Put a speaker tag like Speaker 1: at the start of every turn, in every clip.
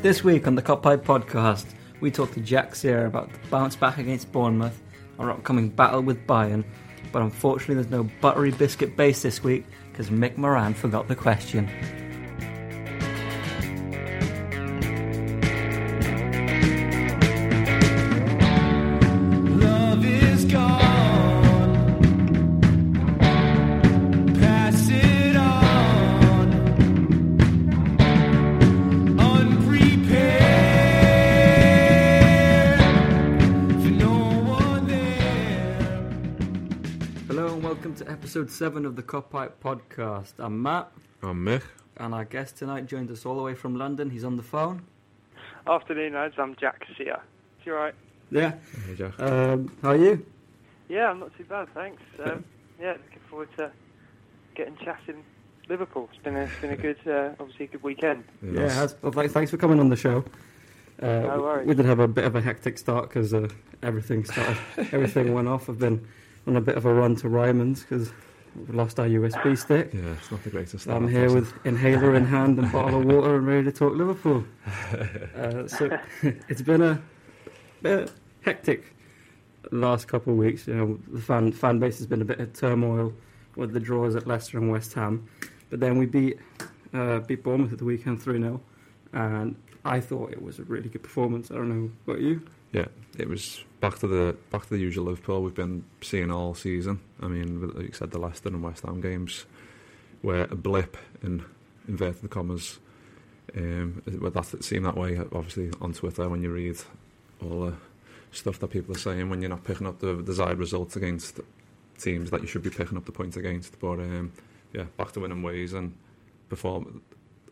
Speaker 1: This week on the Cup Pipe podcast, we talk to Jack Sear about the bounce back against Bournemouth, our upcoming battle with Bayern. But unfortunately, there's no buttery biscuit base this week because Mick Moran forgot the question. Episode 7 of the Cup Pipe podcast. I'm Matt,
Speaker 2: I'm Mick.
Speaker 1: and our guest tonight joins us all the way from London. He's on the phone.
Speaker 3: Afternoon, lads. I'm Jack Sear. You alright?
Speaker 1: Yeah.
Speaker 2: Hey, Jack.
Speaker 1: Um, how are you?
Speaker 3: Yeah, I'm not too bad, thanks. Um, yeah, looking forward to getting chatting Liverpool. It's been a, it's been a good, uh, obviously a good weekend.
Speaker 1: Yeah, it has. Well, th- thanks for coming on the show. Uh,
Speaker 3: No worries.
Speaker 1: We did have a bit of a hectic start because uh, everything started, everything went off. I've been on a bit of a run to Ryman's because we lost our USB stick.
Speaker 2: Yeah, it's not the greatest.
Speaker 1: I'm here with inhaler in hand and bottle of water and ready to talk Liverpool. Uh, so it's been a bit hectic last couple of weeks. You know, the fan fan base has been a bit of turmoil with the draws at Leicester and West Ham, but then we beat uh, beat Bournemouth at the weekend three 0 and I thought it was a really good performance. I don't know about you.
Speaker 2: Yeah, it was back to the back to the usual Liverpool we've been seeing all season. I mean, like you said, the Leicester and West Ham games were a blip in inverted commas. Um, that seemed that way, obviously, on Twitter when you read all the stuff that people are saying when you're not picking up the desired results against teams that you should be picking up the points against. But um, yeah, back to winning ways and perform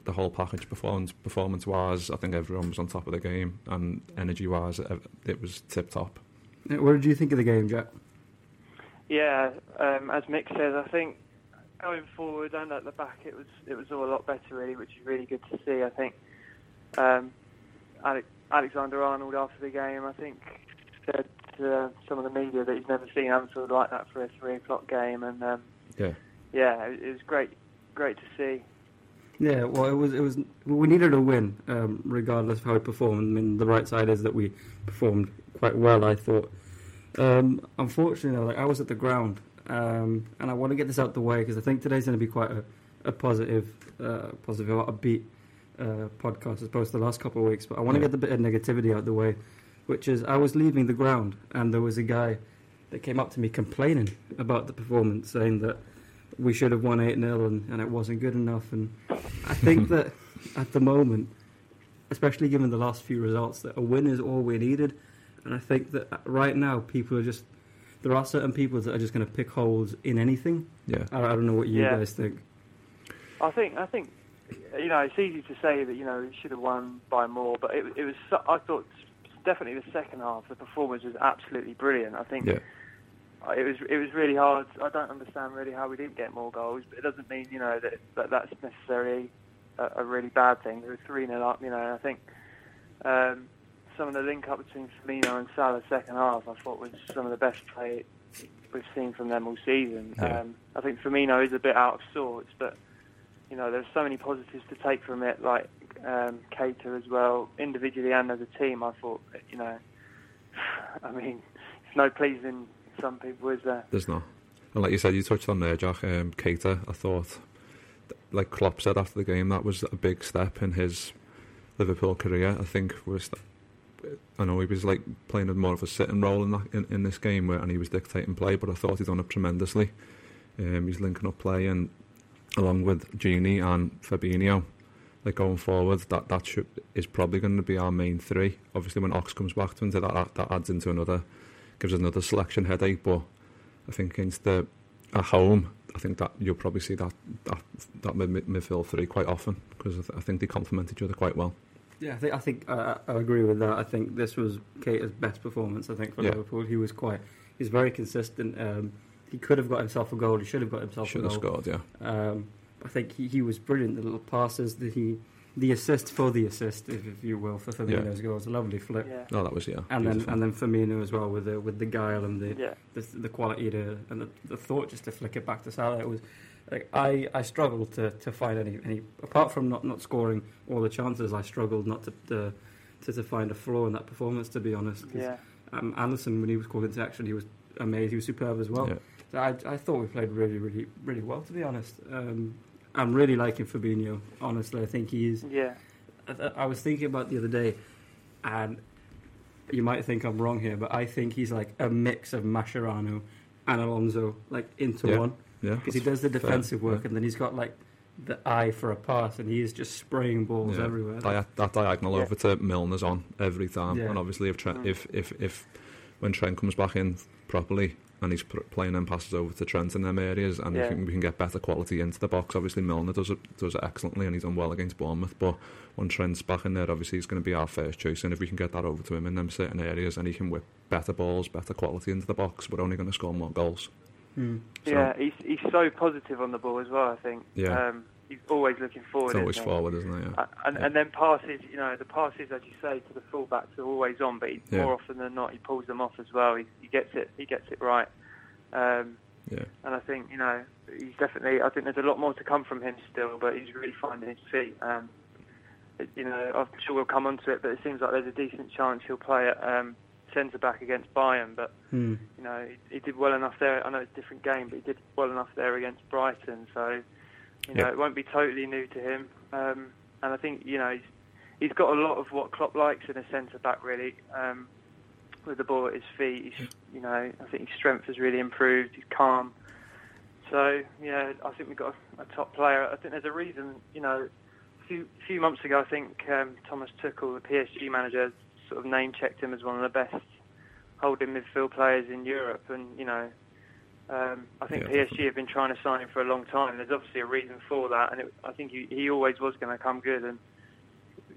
Speaker 2: the whole package performance performance wise. I think everyone was on top of the game and energy wise, it, it was tip top.
Speaker 1: Uh, What did you think of the game, Jack?
Speaker 3: Yeah, um, as Mick says, I think going forward and at the back, it was it was all a lot better really, which is really good to see. I think um, Alex, Alexander Arnold after the game, I think said to uh, some of the media that he's never seen Anfield like that for a three o'clock game, and um,
Speaker 2: Yeah,
Speaker 3: yeah, it, it was great, great to see.
Speaker 1: Yeah, well, it was it was we needed a win, um, regardless of how we performed. I mean, the right side is that we performed quite well. I thought. Um, unfortunately, though, like I was at the ground, um, and I want to get this out the way because I think today's going to be quite a, a positive, uh, positive, upbeat uh, podcast as opposed to the last couple of weeks. But I want to
Speaker 2: Yeah.
Speaker 1: get the bit of negativity out the way, which is I was leaving the ground, and there was a guy that came up to me complaining about the performance, saying that we should have won 8 0 and, and it wasn't good enough. And I think that at the moment, especially given the last few results, that a win is all we needed. And I think that right now, people are just. There are certain people that are just going to pick holes in anything.
Speaker 2: yeah,
Speaker 1: I, I don't know what you
Speaker 3: Yeah.
Speaker 1: guys think.
Speaker 3: I think I think you know it's easy to say that you know we should have won by more, but it, it was I thought definitely the second half the performance was absolutely brilliant. I think
Speaker 2: yeah,
Speaker 3: it was it was really hard. I don't understand really how we didn't get more goals, but it doesn't mean you know that, that that's necessarily a, a really bad thing. There were three nil up, you know. And I think um, some of the link up between Firmino and Salah second half I thought was some of the best play we've seen from them all season.
Speaker 2: Yeah.
Speaker 3: Um, I think Firmino is a bit out of sorts, but you know there's so many positives to take from it, like um, Keita as well, individually and as a team. I thought you know, I mean, it's no pleasing some people, is there?
Speaker 2: there's not. And like you said, you touched on there, Jack. Um, Keita, I thought, like Klopp said after the game, that was a big step in his Liverpool career. I think was. I know he was like playing more of a sitting role in, that, in in this game, where and he was dictating play. But I thought he'd done it tremendously. Um, he's linking up play and along with Genie and Fabinho, like going forward, that that should, is probably going to be our main three. Obviously, when Ox comes back to into that, that that adds into another, gives us another selection headache. But I think against the at home, I think that you'll probably see that that that mid- mid- midfield three quite often because I, th- I think they complement each other quite well.
Speaker 1: Yeah, I think I think uh, I agree with that. I think this was Keita's best performance. I think for
Speaker 2: Yeah.
Speaker 1: Liverpool, he was quite, he's very consistent. Um, he could have got himself a goal. He should have got himself
Speaker 2: Should
Speaker 1: a
Speaker 2: have scored, yeah.
Speaker 1: Um, I think he, he was brilliant. The little passes, that he, the assist for the assist, if, if you will, for Firmino's goal. It was a lovely flip.
Speaker 3: Yeah.
Speaker 2: No, that was yeah.
Speaker 1: And then
Speaker 2: beautiful.
Speaker 1: and then Firmino as well with the with the guile and the
Speaker 3: Yeah.
Speaker 1: the, the quality to and the, the thought just to flick it back to Salah. It was like I, I struggled to, to find any any apart from not, not scoring all the chances. I struggled not to to, to, to find a flaw in that performance. To be honest,
Speaker 3: Yeah.
Speaker 1: um, Anderson when he was called into action, he was amazing. He was superb as well.
Speaker 2: Yeah.
Speaker 1: So I I thought we played really really really well. To be honest, um, I'm really liking Fabinho. Honestly, I think he is.
Speaker 3: Yeah.
Speaker 1: I, I was thinking about the other day, and you might think I'm wrong here, but I think he's like a mix of Mascherano and Alonso, like into
Speaker 2: Yeah.
Speaker 1: one,
Speaker 2: yeah,
Speaker 1: because he does the
Speaker 2: fair,
Speaker 1: defensive work,
Speaker 2: yeah.
Speaker 1: and then he's got like the eye for a pass, and he is just spraying balls
Speaker 2: Yeah.
Speaker 1: everywhere.
Speaker 2: Dia- that diagonal
Speaker 3: Yeah.
Speaker 2: over to Milner's on every time,
Speaker 1: Yeah.
Speaker 2: and obviously if Trent,
Speaker 3: Mm.
Speaker 2: if if if when Trent comes back in properly and he's pr- playing them passes over to Trent in them areas, and
Speaker 3: Yeah.
Speaker 2: we, can, we can get better quality into the box. Obviously Milner does it does it excellently, and he's done well against Bournemouth. But when Trent's back in there, obviously he's going to be our first choice, and if we can get that over to him in them certain areas, and he can whip better balls, better quality into the box, we're only going to score more goals.
Speaker 1: Hmm.
Speaker 2: So,
Speaker 3: Yeah, he's he's so positive on the ball as well. I think.
Speaker 2: Yeah.
Speaker 3: Um, he's always looking forward.
Speaker 2: It's always
Speaker 3: isn't
Speaker 2: forward, isn't it? Yeah.
Speaker 3: Uh, and,
Speaker 2: Yeah.
Speaker 3: and then passes, you know, the passes, as you say, to the fullbacks are always on, but he,
Speaker 2: Yeah.
Speaker 3: more often than not, he pulls them off as well. He, he gets it, he gets it right. Um,
Speaker 2: yeah.
Speaker 3: and I think, you know, he's definitely. I think there's a lot more to come from him still, but he's really finding his feet. Um, it- you know, I'm sure we'll come onto it, but it seems like there's a decent chance he'll play at um, centre back against Bayern. But
Speaker 1: Hmm.
Speaker 3: you know, he, he did well enough there. I know it's a different game, but he did well enough there against Brighton. So, you know,
Speaker 2: Yeah.
Speaker 3: it won't be totally new to him. Um, and I think, you know, he's, he's got a lot of what Klopp likes in a centre back, really. Um, with the ball at his feet, he's, you know, I think his strength has really improved. He's calm. So, yeah, I think we've got a, a top player. I think there's a reason, you know, a few, few months ago, I think um, Thomas Tuchel, the PSG manager, sort of name checked him as one of the best holding midfield players in Europe, and you know, um, I think
Speaker 2: Yeah,
Speaker 3: PSG have been trying to sign him for a long time. There's obviously a reason for that, and it, I think he, he always was going to come good, and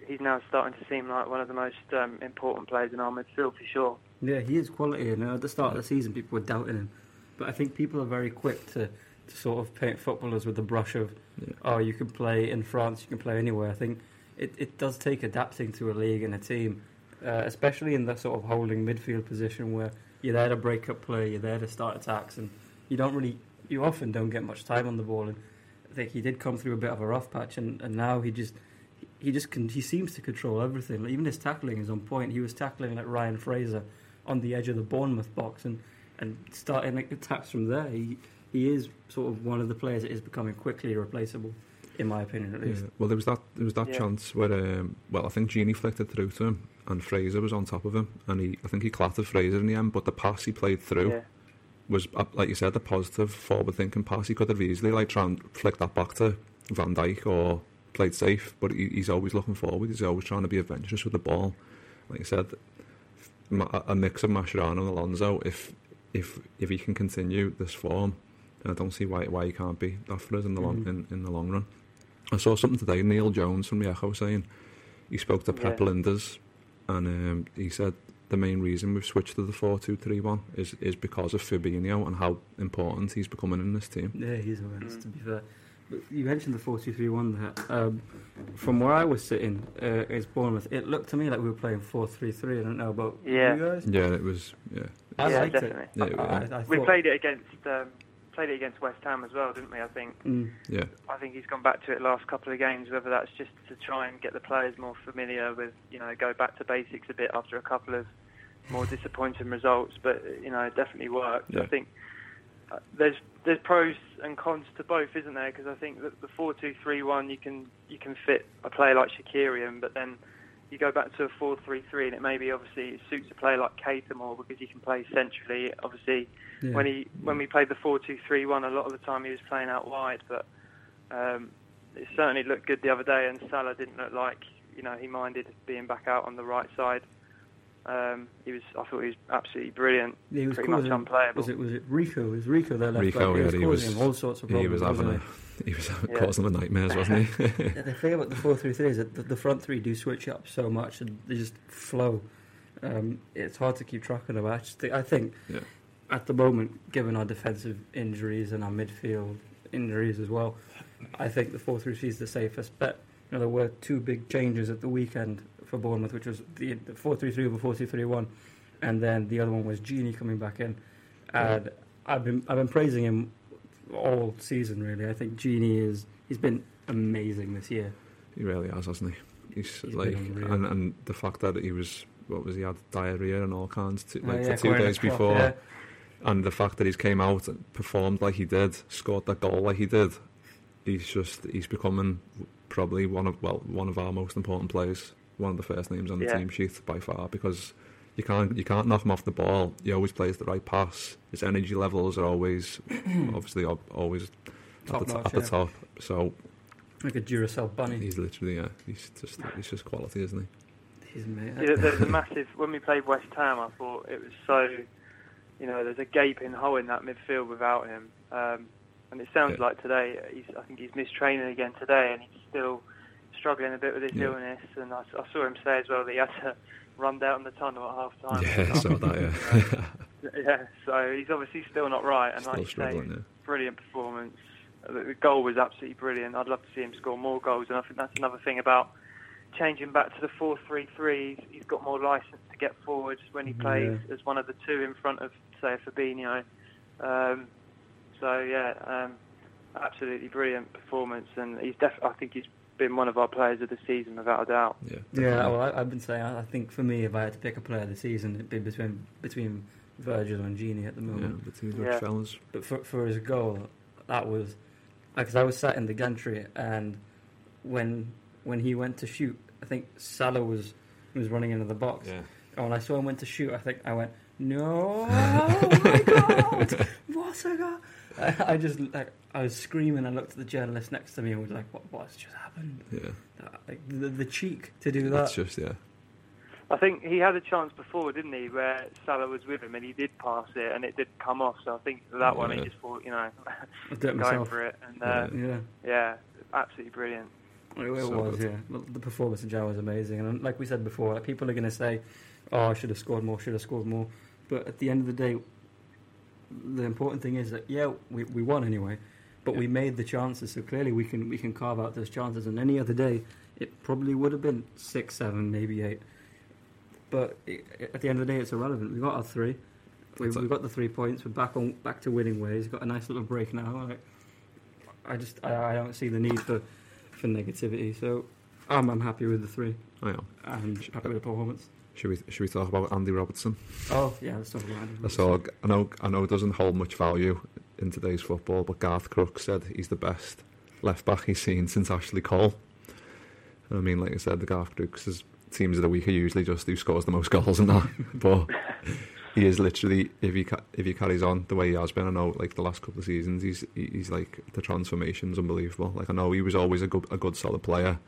Speaker 3: he's now starting to seem like one of the most um, important players in our midfield for sure.
Speaker 1: Yeah, he is quality. And at the start of the season, people were doubting him, but I think people are very quick to, to sort of paint footballers with the brush of,
Speaker 2: Yeah.
Speaker 1: oh, you can play in France, you can play anywhere. I think it, it does take adapting to a league and a team, uh, especially in the sort of holding midfield position where you're there to break up play, you're there to start attacks, and you don't really, you often don't get much time on the ball. And I think he did come through a bit of a rough patch, and, and now he just. He just can, he seems to control everything. Like, even his tackling is on point. He was tackling like Ryan Fraser on the edge of the Bournemouth box and, and starting attacks from there. He he is sort of one of the players that is becoming quickly replaceable, in my opinion at least.
Speaker 2: Yeah. Well, there was that there was that
Speaker 3: Yeah.
Speaker 2: chance where, um, well, I think Genie flicked it through to him, and Fraser was on top of him, and he, I think he clattered Fraser in the end. But the pass he played through
Speaker 3: Yeah,
Speaker 2: was, uh, like you said, a positive, forward-thinking pass. He could have easily like try and flick that back to Van Dijk or played safe, but he, he's always looking forward. He's always trying to be adventurous with the ball. Like you said, a a mix of Mascherano and Alonso. If if if he can continue this form, I don't see why why he can't be that for us in the long
Speaker 1: Mhm.
Speaker 2: in, in the long run. I saw something today. Neil Jones from the Echo saying he spoke to Pep
Speaker 3: Yeah.
Speaker 2: Lijnders, and um, he said the main reason we've switched to the four two three one is is because of Fabinho and how important he's becoming in this team.
Speaker 1: Yeah, he's awareness,
Speaker 3: Mm.
Speaker 1: to be fair. But you mentioned the 4 2 3 1 there. Um, from where I was sitting uh, against Bournemouth, it looked to me like we were playing 4 3 3. I don't know about
Speaker 3: Yeah.
Speaker 1: you guys.
Speaker 2: Yeah, it was. Yeah,
Speaker 1: I
Speaker 3: Yeah,
Speaker 1: liked
Speaker 3: definitely.
Speaker 1: it.
Speaker 2: Yeah,
Speaker 1: I, I, I
Speaker 3: we played it against um, played it against West Ham as well, didn't we? I think.
Speaker 1: Mm,
Speaker 2: yeah,
Speaker 3: I think he's gone back to it last couple of games. Whether that's just to try and get the players more familiar with, you know, go back to basics a bit after a couple of more disappointing results, but you know, it definitely worked.
Speaker 2: Yeah.
Speaker 3: I think uh, there's there's pros and cons to both, isn't there? Because I think that the four-two-three-one you can you can fit a player like Shaqiri in, but then you go back to a four-three-three, and it maybe obviously it suits a player like Keita more because he can play centrally. Obviously,
Speaker 1: yeah.
Speaker 3: when he when we played the four two three one, a lot of the time he was playing out wide, but um, it certainly looked good the other day, and Salah didn't look like you know he minded being back out on the right side. Um, he was, I thought he was absolutely brilliant.
Speaker 1: He was
Speaker 3: Pretty much
Speaker 1: causing,
Speaker 3: unplayable.
Speaker 1: Was it was it Rico? It was Rico their left
Speaker 2: Rico,
Speaker 1: back? He
Speaker 2: yeah,
Speaker 1: was
Speaker 2: he
Speaker 1: causing
Speaker 2: was-
Speaker 1: him all sorts of problems.
Speaker 2: he was having
Speaker 1: wasn't
Speaker 2: a, he was
Speaker 3: Yeah.
Speaker 2: causing them nightmares, wasn't he?
Speaker 1: Yeah, the thing about the four three three is that the, the front three do switch up so much and they just flow. Um, it's hard to keep track of them. I, just think, I think
Speaker 2: Yeah.
Speaker 1: At the moment, given our defensive injuries and our midfield injuries as well, I think the four three three is the safest bet. You know, there were two big changes at the weekend for Bournemouth, which was the four three three over four two three one, and then the other one was Genie coming back in. And I've been I've been praising him all season really. I think Genie is he's been amazing this year.
Speaker 2: He really has, hasn't he? He's,
Speaker 1: He's
Speaker 2: like, and, and the fact that he was, what was he had diarrhea and all kinds, to, uh, like
Speaker 1: Oh, yeah,
Speaker 2: for two days before,
Speaker 1: yeah.
Speaker 2: And the fact that he's came out and performed like he did, scored that goal like he did, he's just he's becoming probably one of well one of our most important players, one of the first names on the
Speaker 3: Yeah.
Speaker 2: team sheet by far because. You can't you can't knock him off the ball. He always plays the right pass. His energy levels are always, obviously, al- always at, the,
Speaker 1: notch,
Speaker 2: at the
Speaker 1: yeah.
Speaker 2: top. So
Speaker 1: Like a Duracell bunny.
Speaker 2: He's literally yeah. He's just he's just quality, isn't he?
Speaker 1: He's mate.
Speaker 3: Yeah, there's a massive. When we played West Ham, I thought it was so. You know, there's a gaping hole in that midfield without him. Um, and it sounds
Speaker 2: Yeah.
Speaker 3: like today, he's, I think he's missed training again today, and he's still struggling a bit with his
Speaker 2: Yeah.
Speaker 3: illness. And I, I saw him say as well that he had to run down the tunnel at half time.
Speaker 2: Yeah, I saw that. Yeah,
Speaker 3: yeah, so he's obviously still not right. And
Speaker 2: still
Speaker 3: like you say,
Speaker 2: struggling. Yeah.
Speaker 3: brilliant performance. The goal was absolutely brilliant. I'd love to see him score more goals, and I think that's another thing about changing back to the 4-3-3. He's- He's got more license to get forward when he plays as one of the two in front of, say, a Fabinho. Um, so yeah, um, absolutely brilliant performance, and he's def- I think he's been one of our players of the season without a doubt.
Speaker 2: Yeah,
Speaker 1: Yeah, well, I, I've been saying. I I think for me, if I had to pick a player of the season, it'd be between between Virgil and Genie at the
Speaker 2: yeah,
Speaker 1: moment.
Speaker 2: the two
Speaker 3: Yeah.
Speaker 2: good fellas.
Speaker 1: But for for his goal, that was because I was sat in the gantry, and when when he went to shoot, I think Salah was was running into the box.
Speaker 2: Yeah,
Speaker 1: And I saw him went to shoot, I think I went, "No, oh my god, what a goal!" I, I just like I was screaming. I looked at the journalist next to me and was like, "What what's just happened?"
Speaker 2: yeah.
Speaker 1: Like the, the cheek to do that.
Speaker 2: That's just yeah.
Speaker 3: I think he had a chance before, didn't he, where Salah was with him and he did pass it and it did come off. So I think that one he
Speaker 2: Yeah.
Speaker 3: just thought, you know,
Speaker 1: I did it
Speaker 3: going for it. And uh,
Speaker 1: Yeah.
Speaker 3: yeah, absolutely brilliant.
Speaker 1: It, it
Speaker 2: So
Speaker 1: was,
Speaker 2: good.
Speaker 1: yeah. The performance of Jao was amazing, and like we said before, like, people are going to say, "Oh, I should have scored more, should have scored more," but at the end of the day, the important thing is that yeah, we, we won anyway, but we made the chances, so clearly we can we can carve out those chances. And any other day, it probably would have been six, seven, maybe eight. But it, at the end of the day, it's irrelevant. We got our three. We,
Speaker 2: That's it.
Speaker 1: we got the three points. We're back on back to winning ways. Got a nice little break now. Like, I just I, I don't see the need for for negativity. So I'm I'm happy with the three oh,
Speaker 2: I am.
Speaker 1: and happy with the performance.
Speaker 2: Should we should we talk about Andy Robertson?
Speaker 1: Oh yeah, let's talk about
Speaker 2: I
Speaker 1: it.
Speaker 2: saw. I know. I know it doesn't hold much value in today's football, but Garth Crooks said he's the best left back he's seen since Ashley Cole. And I mean, like I said, the Garth Crooks teams of the week are usually just who scores the most goals and that. but he is literally if he if he carries on the way he has been. I know, like the last couple of seasons, he's he's like the transformation's unbelievable. Like I know he was always a good a good solid player.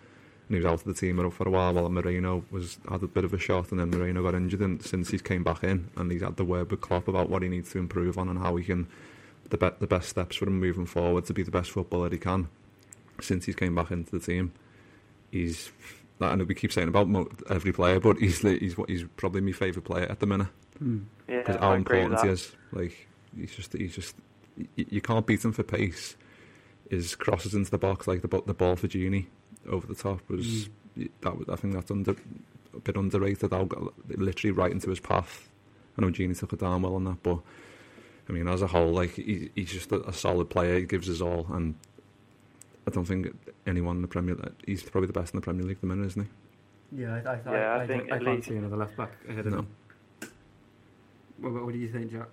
Speaker 2: And he was out of the team for a while while Moreno was had a bit of a shot, and then Moreno got injured. And since he's came back in, and he's had the word with Klopp about what he needs to improve on and how he can the be- the best steps for him moving forward to be the best footballer he can. Since he's came back into the team, he's I know we keep saying about every player, but he's he's he's probably my favourite player at the minute
Speaker 1: Hmm.
Speaker 3: Yeah,
Speaker 2: because
Speaker 3: I
Speaker 2: how
Speaker 3: agree
Speaker 2: important he
Speaker 3: that.
Speaker 2: is. Like he's just he's just you, you can't beat him for pace. His crosses into the box like the the ball for Genie over the top was that was, I think that's under a bit underrated. How got literally right into his path. I know Genie took it down well on that, but I mean as a whole, like he, he's just a, a solid player. He gives us all, and I don't think anyone in the Premier. League, he's probably the best in the Premier League at the minute, isn't he?
Speaker 1: Yeah, I, I,
Speaker 3: Yeah,
Speaker 1: I,
Speaker 3: I
Speaker 1: I,
Speaker 3: think
Speaker 1: think, I
Speaker 3: at
Speaker 1: can't
Speaker 3: least-
Speaker 1: see another left back ahead of
Speaker 2: No.
Speaker 1: him. What, what, what do you think, Jack?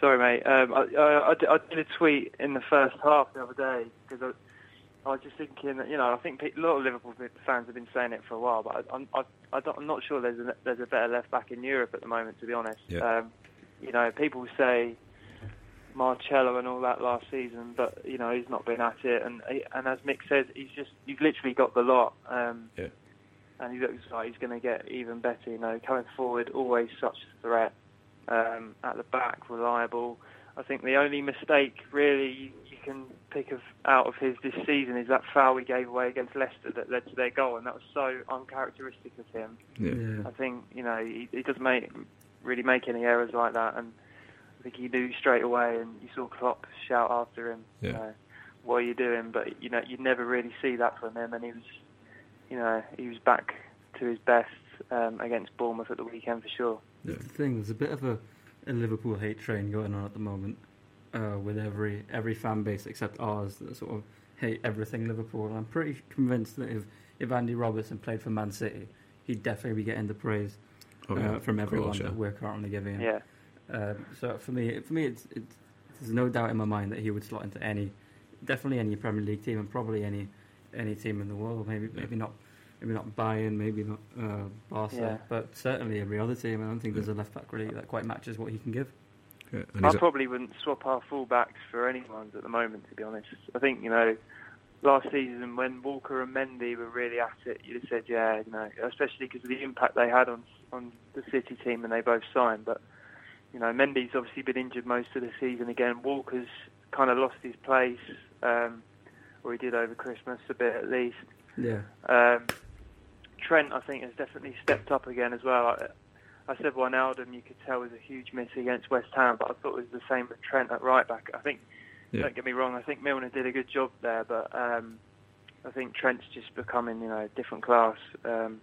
Speaker 3: Sorry, mate. Um, I, I, I did- a tweet in the first half the other day because I, I was just thinking that you know I think a lot of Liverpool fans have been saying it for a while, but I, I'm I, I don't, I'm not sure there's a, there's a better left back in Europe at the moment. To be honest,
Speaker 2: Yeah.
Speaker 3: um, you know people say Marcelo and all that last season, but you know he's not been at it. And and as Mick says, he's just he's literally got the lot. Um,
Speaker 2: Yeah.
Speaker 3: And he looks like he's going to get even better. You know, coming forward, always such a threat. Um, at the back, reliable. I think the only mistake really you, you can pick of out of his this season is that foul he gave away against Leicester that led to their goal, and that was so uncharacteristic of him.
Speaker 2: Yeah.
Speaker 3: I think you know he, he doesn't make really make any errors like that, and I think he knew straight away. And you saw Klopp shout after him,
Speaker 2: Yeah.
Speaker 3: you know, "What are you doing?" But you know you'd never really see that from him, and he was, you know, he was back to his best um, against Bournemouth at the weekend for sure.
Speaker 1: That's the thing. There's a bit of a, a Liverpool hate train going on at the moment, uh, with every every fan base except ours that sort of hate everything Liverpool. And I'm pretty convinced that if if Andy Robertson played for Man City, he'd definitely be getting the praise
Speaker 2: Oh, yeah,
Speaker 1: uh, from everyone
Speaker 2: course, yeah.
Speaker 1: that we're currently giving him.
Speaker 3: Yeah,
Speaker 1: Um, so for me, for me, it's, it's there's no doubt in my mind that he would slot into any, definitely any Premier League team and probably any any team in the world. Maybe
Speaker 2: Yeah.
Speaker 1: maybe not, maybe not Bayern, maybe not uh, Barca,
Speaker 3: Yeah.
Speaker 1: but certainly every other team. I don't think there's a left back really that quite matches what he can give.
Speaker 2: Yeah, and
Speaker 3: I
Speaker 2: he's a-
Speaker 3: probably wouldn't swap our full backs for anyone's at the moment, to be honest. I think you know, last season when Walker and Mendy were really at it, you'd have said, yeah, you know, especially because of the impact they had on on the City team and they both signed. But you know, Mendy's obviously been injured most of the season again. Walker's kind of lost his place, um, or he did over Christmas a bit at least.
Speaker 1: Yeah,
Speaker 3: Um, Trent, I think, has definitely stepped up again as well. I, I said Wijnaldum, you could tell, was a huge miss against West Ham, but I thought it was the same with Trent at right back. I think,
Speaker 2: Yeah.
Speaker 3: don't get me wrong, I think Milner did a good job there, but um, I think Trent's just becoming, you know, a different class. Um,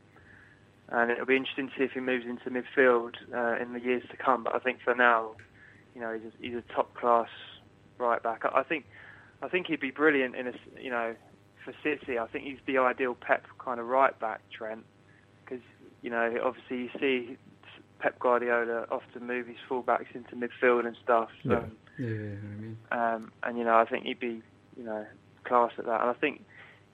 Speaker 3: and it'll be interesting to see if he moves into midfield uh, in the years to come. But I think for now, you know, he's a, he's a top class right back. I, I think, I think he'd be brilliant in a, you know, for City. I think he's the ideal Pep kind of right back, Trent, because you know, obviously you see Pep Guardiola often move his fullbacks into midfield and stuff.
Speaker 2: Yeah.
Speaker 3: Um,
Speaker 1: yeah, yeah, what I mean.
Speaker 3: um, and you know, I think he'd be, you know, class at that. And I think,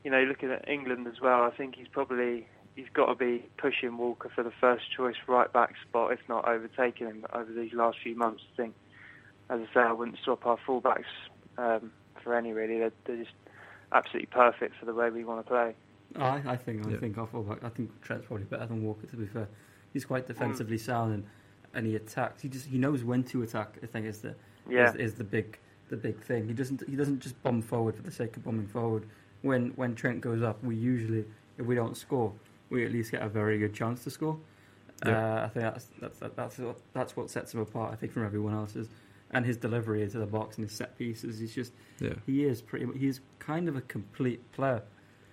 Speaker 3: you know, looking at England as well, I think he's probably he's got to be pushing Walker for the first choice right back spot, if not overtaking him over these last few months. I think, as I say, I wouldn't swap our fullbacks um, for any really. They're, they're just absolutely perfect for the way we want to play.
Speaker 1: I, I think I
Speaker 2: Yeah.
Speaker 1: think our fullback. I think Trent's probably better than Walker. To be fair, he's quite defensively sound and, and he attacks. He just he knows when to attack. I think is the
Speaker 3: Yeah,
Speaker 1: is, is the big the big thing. He doesn't he doesn't just bomb forward for the sake of bombing forward. When when Trent goes up, we usually if we don't score, we at least get a very good chance to score.
Speaker 2: Yeah.
Speaker 1: Uh, I think that's that's that, that's what, that's what sets him apart. I think from everyone else's, and his delivery into the box and his set pieces. He's just
Speaker 2: yeah,
Speaker 1: he is pretty. mu- He's kind of a complete player.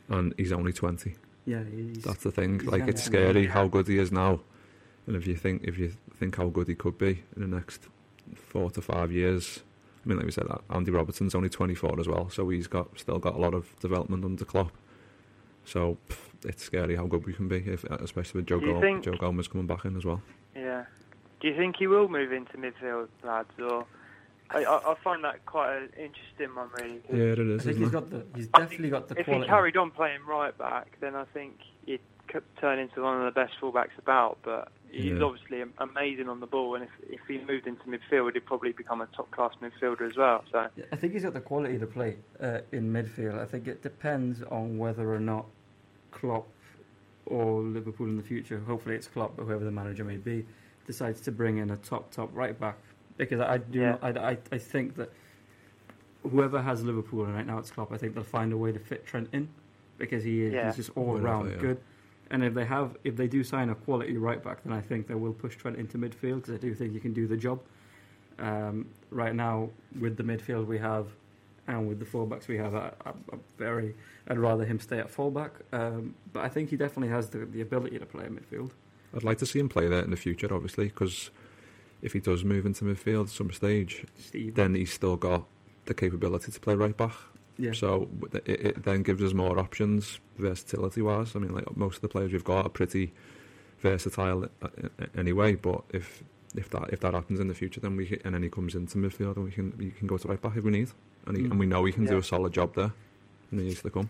Speaker 2: and he's only twenty.
Speaker 1: Yeah, he's,
Speaker 2: That's the thing.
Speaker 1: he's
Speaker 2: Like it's scary how good he is now, and if you think if you think how good he could be in the next four to five years, I mean, like we said, that Andy Robertson's only twenty four as well, so he's got still got a lot of development under Klopp. So pff, it's scary how good we can be, if, especially with Joe,
Speaker 3: Do think-
Speaker 2: Joe Gomez coming back in as well.
Speaker 3: Yeah. Do you think he will move into midfield, lads, or? I, I I find that quite an interesting one, really.
Speaker 2: Yeah, it is.
Speaker 1: I think
Speaker 2: Isn't
Speaker 1: he's
Speaker 2: it?
Speaker 1: got the. He's definitely got the
Speaker 3: if
Speaker 1: quality.
Speaker 3: he carried on playing right back, then I think he'd turn into one of the best fullbacks about. But he's
Speaker 2: Yeah.
Speaker 3: obviously amazing on the ball, and if if he moved into midfield, he'd probably become a top class midfielder as well. So
Speaker 1: Yeah, I think he's got the quality to play uh, in midfield. I think it depends on whether or not Klopp or Liverpool in the future, hopefully it's Klopp, but whoever the manager may be, decides to bring in a top top right back. Because I do,
Speaker 3: Yeah.
Speaker 1: I, I, I think that whoever has Liverpool and right now it's Klopp, I think they'll find a way to fit Trent in because he is
Speaker 3: Yeah.
Speaker 1: he's just all around
Speaker 2: yeah.
Speaker 1: good. And if they have, if they do sign a quality right back, then I think they will push Trent into midfield because I do think he can do the job. Um, right now, with the midfield we have, and with the fullbacks we have, I, I, I'm very, I'd rather him stay at fullback. Um, but I think he definitely has the, the ability to play in midfield.
Speaker 2: I'd like to see him play there in the future, obviously, because if he does move into midfield at some stage,
Speaker 1: Steve,
Speaker 2: then he's still got the capability to play right back.
Speaker 1: yeah,
Speaker 2: So it, it then gives us more options versatility wise. I mean, like most of the players we've got are pretty versatile uh, uh, anyway. But if if that if that happens in the future, then we can, and then he comes into midfield and we can we can go to right back if we need, and he,
Speaker 1: Mm.
Speaker 2: and we know he can do a solid job there in the years to come.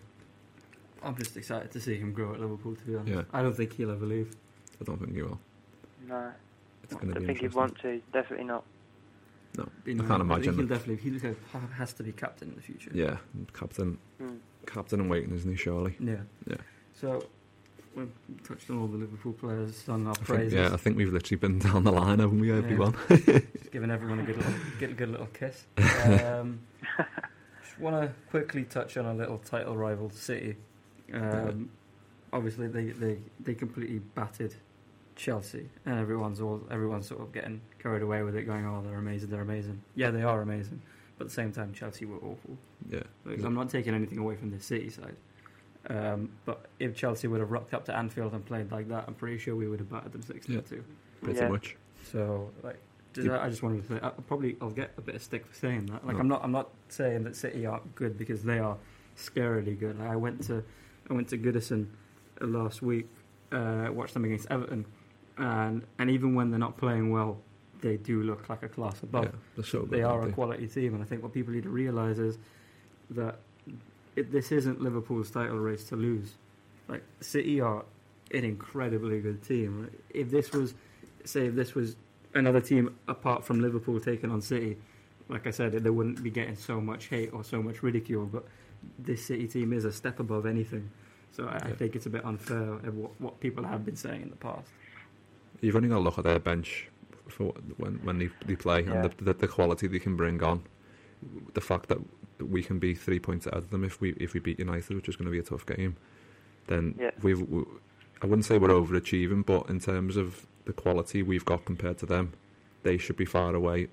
Speaker 1: I'm just excited to see him grow at Liverpool. To be honest,
Speaker 2: Yeah.
Speaker 1: I don't think he'll ever leave.
Speaker 2: I don't think he will.
Speaker 3: no,
Speaker 2: It's
Speaker 3: I
Speaker 2: going to
Speaker 3: don't
Speaker 2: be
Speaker 3: think he'd want to. Definitely not.
Speaker 2: No,
Speaker 1: Be
Speaker 2: I
Speaker 1: nice.
Speaker 2: can't
Speaker 1: think
Speaker 2: imagine
Speaker 1: He'll definitely he has to be captain in the future.
Speaker 2: Yeah, captain,
Speaker 3: Hmm.
Speaker 2: captain and waiting, isn't he? Surely.
Speaker 1: Yeah.
Speaker 2: Yeah.
Speaker 1: So we've touched on all the Liverpool players, sung our
Speaker 2: I think,
Speaker 1: praises,
Speaker 2: yeah, I think we've literally been down the line, haven't we, everyone?
Speaker 1: just giving everyone a good little, good, good little kiss. Um, just want to quickly touch on a little title rival, City. Um, obviously, they, they, they completely battered Chelsea, and everyone's all everyone's sort of getting carried away with it, going, "Oh, they're amazing, they're amazing." Yeah, they are amazing, but at the same time, Chelsea were awful.
Speaker 2: yeah.
Speaker 1: Like, I'm not taking anything away from the City side. Um, but if Chelsea would have rocked up to Anfield and played like that, I'm pretty sure we would have battered them 6
Speaker 2: Yeah.
Speaker 1: 2.
Speaker 2: Pretty
Speaker 3: Yeah.
Speaker 2: much.
Speaker 1: So, like, just,
Speaker 2: Yeah.
Speaker 1: I just wanted to say, I probably I'll get a bit of stick for saying that. Like,
Speaker 2: No.
Speaker 1: I'm not I'm not saying that City aren't good because they are scarily good. Like, I went to I went to Goodison uh, last week, uh, watched them against Everton, and and even when they're not playing well, they do look like a class above
Speaker 2: yeah, so good,
Speaker 1: they are a quality team, and I think what people need to realise is that it, this isn't Liverpool's title race to lose. Like City are an incredibly good team. If this was, say, if this was another team apart from Liverpool taking on City, like I said, they wouldn't be getting so much hate or so much ridicule. But this City team is a step above anything. So I, I think it's a bit unfair of what, what people have been saying in the past.
Speaker 2: You've only got to look at their bench for when when they, they play
Speaker 3: Yeah.
Speaker 2: and the, the the quality they can bring on. The fact that we can be three points ahead of them if we if we beat United, which is going to be a tough game, then
Speaker 3: Yeah.
Speaker 2: we've. We, I wouldn't say we're overachieving, but in terms of the quality we've got compared to them, they should be far away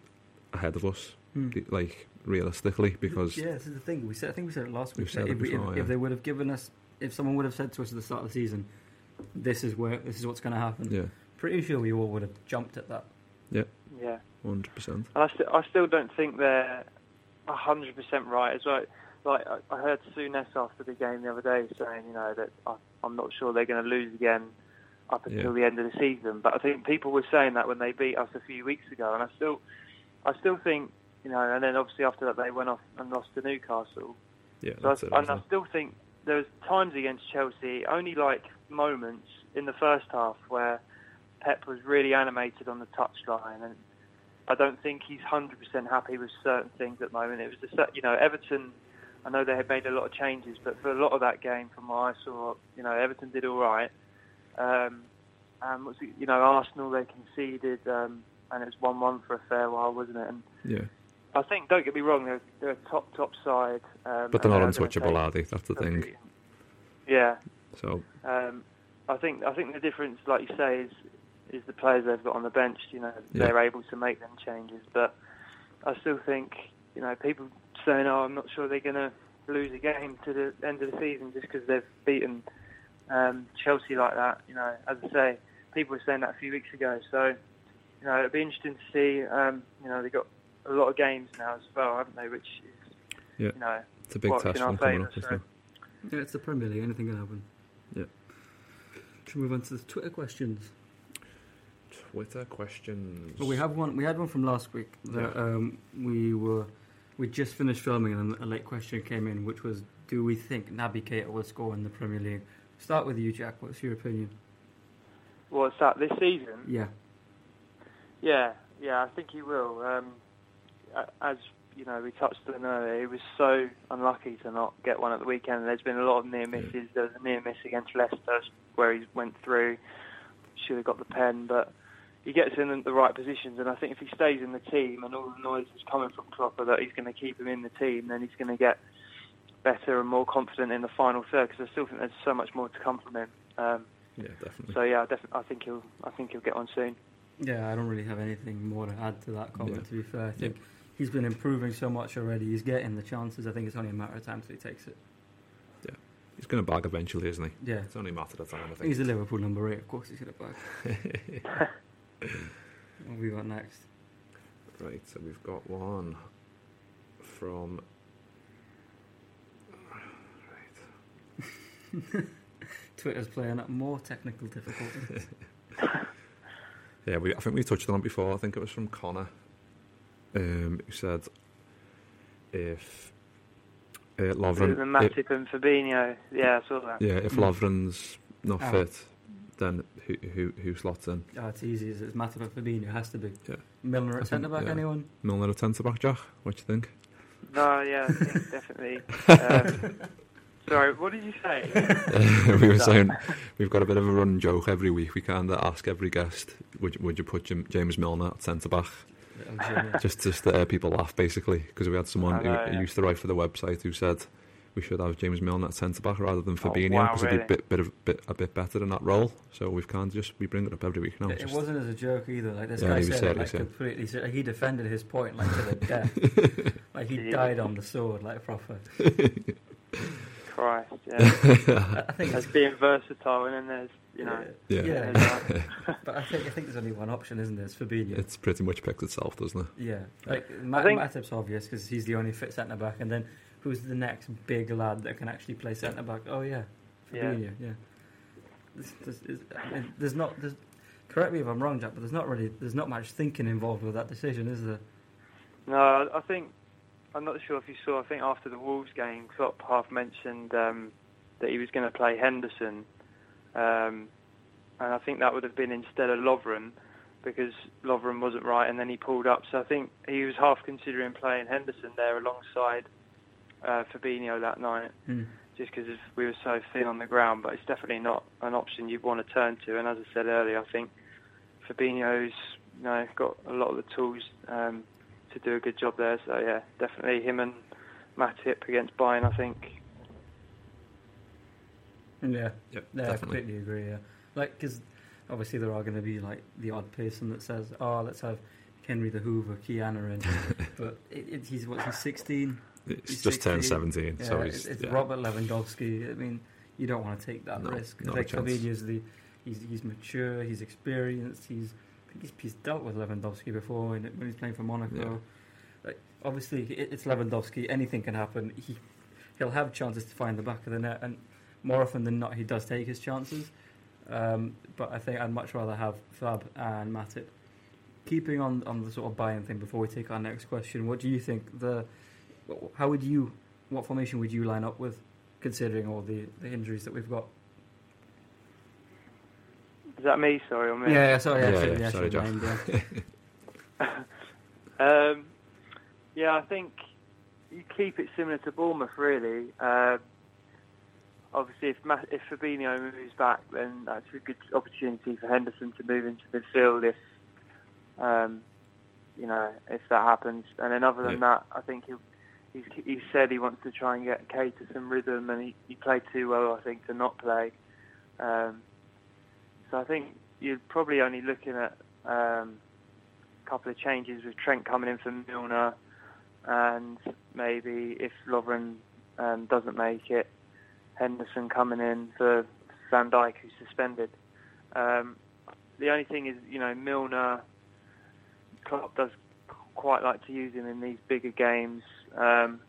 Speaker 2: ahead of us. Hmm. Like realistically, because
Speaker 1: yeah, this is the thing. We said I think we said it last week.
Speaker 2: said
Speaker 1: that
Speaker 2: it
Speaker 1: if, we,
Speaker 2: before,
Speaker 1: if,
Speaker 2: yeah.
Speaker 1: if they would have given us, if someone would have said to us at the start of the season, this is where this is what's going to happen.
Speaker 2: yeah,
Speaker 1: Pretty sure we all would have jumped at that.
Speaker 3: Yeah. Yeah.
Speaker 2: hundred percent.
Speaker 3: And I, st- I still don't think they're hundred percent right as well. Like I, I heard Souness after the game the other day saying, you know, that I, I'm not sure they're going to lose again up until the end of the season. But I think people were saying that when they beat us a few weeks ago, and I still, I still think, you know. And then obviously after that they went off and lost to Newcastle.
Speaker 2: Yeah,
Speaker 3: So
Speaker 2: that's
Speaker 3: I,
Speaker 2: it.
Speaker 3: and I still think there was times against Chelsea, only like moments in the first half where Pep was really animated on the touchline, and I don't think he's hundred percent happy with certain things at the moment. It was the you know Everton. I know they had made a lot of changes, but for a lot of that game, from what I saw, you know Everton did all right. Um, and it, you know Arsenal they conceded, um, and it was one-one for a fair while, wasn't it? And
Speaker 2: Yeah,
Speaker 3: I think don't get me wrong, they're, they're a top top side. Um,
Speaker 2: but they're not untouchable, are they? That's the thing.
Speaker 3: Yeah,
Speaker 2: So
Speaker 3: um, I think I think the difference, like you say, is is the players they've got on the bench. You know,
Speaker 2: Yeah.
Speaker 3: they're able to make them changes. But I still think, you know, people saying, "Oh, I'm not sure they're going to lose a game to the end of the season just because they've beaten um, Chelsea like that." You know, as I say, people were saying that a few weeks ago. So, you know, it'll be interesting to see. Um, you know, they've got a lot of games now as well, haven't they? Which is,
Speaker 2: Yeah.
Speaker 3: you know,
Speaker 2: it's a big
Speaker 3: works
Speaker 2: test
Speaker 3: in our
Speaker 2: one coming
Speaker 3: favour,
Speaker 2: up, isn't
Speaker 3: so-
Speaker 1: Yeah, it's the Premier League. Anything can happen.
Speaker 2: Yeah.
Speaker 1: Should we move on to the Twitter questions?
Speaker 2: Twitter questions.
Speaker 1: Well, we have one. We had one from last week that
Speaker 2: Yeah.
Speaker 1: um, we were we just finished filming, and a late question came in, which was, "Do we think Naby Keita will score in the Premier League?" Start with you, Jack. What's your opinion?
Speaker 3: Well, what's that this season?
Speaker 1: Yeah.
Speaker 3: Yeah, yeah, I think he will. Um, as you know, we touched on earlier, he was so unlucky to not get one at the weekend. There's been a lot of near misses. There was a near miss against Leicester where he went through, should have got the pen, but he gets in the right positions. And I think if he stays in the team and all the noise is coming from Klopp that he's going to keep him in the team, then he's going to get better and more confident in the final third. Because I still think there's so much more to come from him. Um,
Speaker 2: Yeah, definitely.
Speaker 3: so yeah, definitely, I think he'll, I think he'll get on soon.
Speaker 1: Yeah, I don't really have anything more to add to that comment.
Speaker 2: Yeah.
Speaker 1: To be fair, I think he's been improving so much already. He's getting the chances. I think it's only a matter of time till he takes it.
Speaker 2: Yeah, he's going to bag eventually, isn't he?
Speaker 1: Yeah.
Speaker 2: It's only a matter of time, I think.
Speaker 1: He's a Liverpool number eight. Of course, he's going to back. What have we got next?
Speaker 2: Right, so we've got one from.
Speaker 1: Twitter's playing up more technical difficulties.
Speaker 2: Yeah, we, I think we touched on it before. I think it was from Connor, um, who said if uh, Lovren,
Speaker 3: the
Speaker 2: if-
Speaker 3: Matip and Fabinho. Yeah, I saw that.
Speaker 2: yeah, if
Speaker 1: Mm.
Speaker 2: Lovren's not
Speaker 1: Out.
Speaker 2: fit, then who who, who slots in?
Speaker 1: Oh, it's easy. It's Matip and Fabinho. It has to be.
Speaker 2: Yeah.
Speaker 1: Milner at
Speaker 2: think-
Speaker 1: centre back.
Speaker 2: yeah.
Speaker 1: Anyone?
Speaker 2: Milner at centre back, Jack. What do you think?
Speaker 3: No, yeah, definitely. Um, sorry, what did you say?
Speaker 2: we were saying we've got a bit of a running joke every week. We kind of ask every guest, would you, would you put Jim, James Milner at centre back?
Speaker 1: Jim,
Speaker 2: Just to stir people laugh, basically, because we had someone who,
Speaker 3: know,
Speaker 2: who
Speaker 3: yeah.
Speaker 2: used to write for the website who said we should have James Milner at centre back rather than
Speaker 3: Oh,
Speaker 2: Fabinho
Speaker 3: wow,
Speaker 2: because he'd be a bit, bit, of, bit a bit better in that role. So we've kind of just we bring it up every week now.
Speaker 1: It, it
Speaker 2: just-
Speaker 1: wasn't as a joke either. Like this
Speaker 2: Yeah,
Speaker 1: guy
Speaker 2: he
Speaker 1: said, it,
Speaker 2: serious,
Speaker 1: like
Speaker 2: yeah.
Speaker 1: completely. Like, he defended his point like to the death. like he
Speaker 3: Yeah.
Speaker 1: died on the sword, like proper.
Speaker 3: Christ, yeah.
Speaker 1: I, I think
Speaker 3: There's being versatile, and then there's, you know,
Speaker 2: Yeah.
Speaker 1: yeah.
Speaker 3: there's, uh,
Speaker 1: but I think I think there's only one option, isn't there? It's Fabinho.
Speaker 2: It's pretty much picked itself, doesn't it?
Speaker 1: yeah, like Ma-
Speaker 3: think-
Speaker 1: Matip's obvious because he's the only fit centre back, and then who's the next big lad that can actually play centre back? Oh yeah,
Speaker 3: Yeah.
Speaker 1: Fabinho. Yeah. There's, there's, there's, I mean, there's not. There's, correct me if I'm wrong, Jack, but there's not really. There's not much thinking involved with that decision, is there?
Speaker 3: No, I- I think I'm not sure if you saw. I think after the Wolves game, Klopp half mentioned um, that he was going to play Henderson, um, and I think that would have been instead of Lovren because Lovren wasn't right, and then he pulled up. So I think he was half considering playing Henderson there alongside uh, Fabinho that night,
Speaker 1: Hmm.
Speaker 3: just because we were so thin on the ground. But it's definitely not an option you'd want to turn to. And as I said earlier, I think Fabinho's you know got a lot of the tools. Um, to do a good job there. So yeah, definitely him and Matip against Bayern. I think.
Speaker 1: Yeah.
Speaker 2: Yep,
Speaker 1: Yeah, I completely agree. Yeah, like because obviously there are going to be like the odd person that says, "Oh, let's have Henry the Hoover, Ki-Jana in," but it, it, he's what he's sixteen.
Speaker 2: It's
Speaker 1: He's
Speaker 2: just turned 17,
Speaker 1: Yeah,
Speaker 2: so
Speaker 1: it's, it's
Speaker 2: yeah.
Speaker 1: Robert Lewandowski. I mean, you don't want to take that
Speaker 2: No,
Speaker 1: risk.
Speaker 2: not
Speaker 1: Like. Fabinho's the he's he's mature, he's experienced, he's I think he's, he's dealt with Lewandowski before when, when he's playing for Monaco.
Speaker 2: Yeah.
Speaker 1: Like obviously it, it's Lewandowski. Anything can happen. He he'll have chances to find the back of the net, and more often than not, he does take his chances. Um, but I think I'd much rather have Fab and Matip. Keeping on on the sort of Bayern thing before we take our next question, what do you think the how would you what formation would you line up with, considering all the, the injuries that we've got?
Speaker 3: Is that me? Sorry, or me?
Speaker 1: Yeah, yeah, sorry, I
Speaker 2: Yeah,
Speaker 1: should-
Speaker 2: yeah,
Speaker 1: I
Speaker 2: sorry,
Speaker 1: should
Speaker 2: Jack.
Speaker 1: mind, yeah.
Speaker 3: Um, yeah, I think you keep it similar to Bournemouth, really. Uh, obviously, if Ma- if Fabinho moves back, then that's a good opportunity for Henderson to move into midfield. If um, you know, if that happens, and then other than
Speaker 2: Yeah.
Speaker 3: that, I think he'll. He's, he said he wants to try and get Keita to some rhythm, and he, he played too well, I think, to not play. Um, so I think you're probably only looking at um, a couple of changes with Trent coming in for Milner, and maybe if Lovren um, doesn't make it, Henderson coming in for Van Dijk, who's suspended. Um, the only thing is, you know, Milner, Klopp does quite like to use him in these bigger games, um,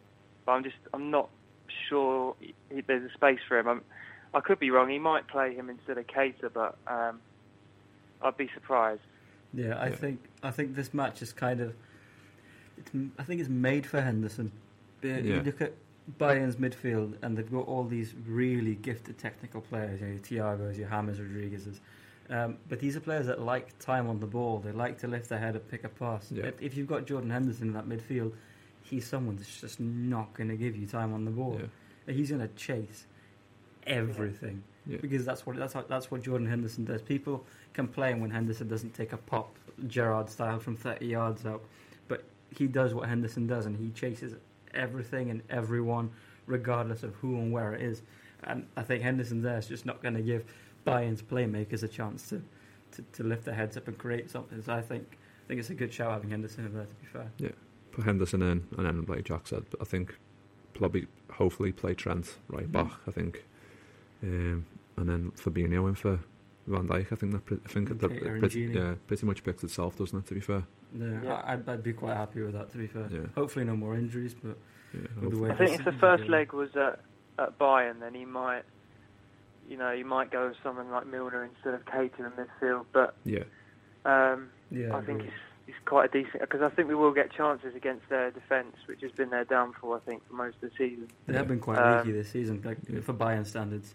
Speaker 3: but I'm just, I'm not sure he, there's a space for him. I'm, I could be wrong. He might play him instead of Keita, but um, I'd be surprised.
Speaker 1: Yeah, I
Speaker 2: Yeah.
Speaker 1: think I think this match is kind of. It's, m- I think it's made for Henderson. Uh, You look at Bayern's midfield, and they've got all these really gifted technical players. You know, your Thiago's, your James Rodriguez's. Um, but these are players that like time on the ball. They like to lift their head and pick a pass.
Speaker 2: Yeah.
Speaker 1: If, if you've got Jordan Henderson in that midfield, he's someone that's just not going to give you time on the ball.
Speaker 2: Yeah.
Speaker 1: He's going to chase everything
Speaker 2: Yeah.
Speaker 1: because that's what that's how, that's what Jordan Henderson does. People complain when Henderson doesn't take a pop Gerard style from 30 yards out, but he does what Henderson does, and he chases everything and everyone, regardless of who and where it is. And I think Henderson there is just not going to give Bayern's playmakers a chance to, to, to lift their heads up and create something. So I think I think it's a good show having Henderson there. To be fair,
Speaker 2: Put Henderson in, and then, like Jack said, I think probably, hopefully, play Trent right
Speaker 1: Mhm.
Speaker 2: back. I think, um, and then Fabinho in for Van Dijk. I think that pre- I think
Speaker 1: And
Speaker 2: that
Speaker 1: Keita
Speaker 2: pretty, yeah, pretty much picks itself, doesn't it? To be fair,
Speaker 1: yeah,
Speaker 3: Yeah.
Speaker 1: I, I'd, I'd be quite happy with that. To be fair,
Speaker 2: Yeah.
Speaker 1: hopefully no more injuries, but
Speaker 2: yeah,
Speaker 1: the way
Speaker 3: I think if the first
Speaker 1: going.
Speaker 3: leg was at, at Bayern, then he might, you know, he might go with someone like Milner instead of Keita in the midfield. But
Speaker 2: yeah,
Speaker 3: um,
Speaker 1: yeah,
Speaker 3: I think
Speaker 1: agree.
Speaker 3: It's, it's quite a decent because I think we will get chances against their defence, which has been their downfall, I think, for most of the season.
Speaker 1: They have been quite
Speaker 3: Um,
Speaker 1: leaky this season, like for Bayern standards.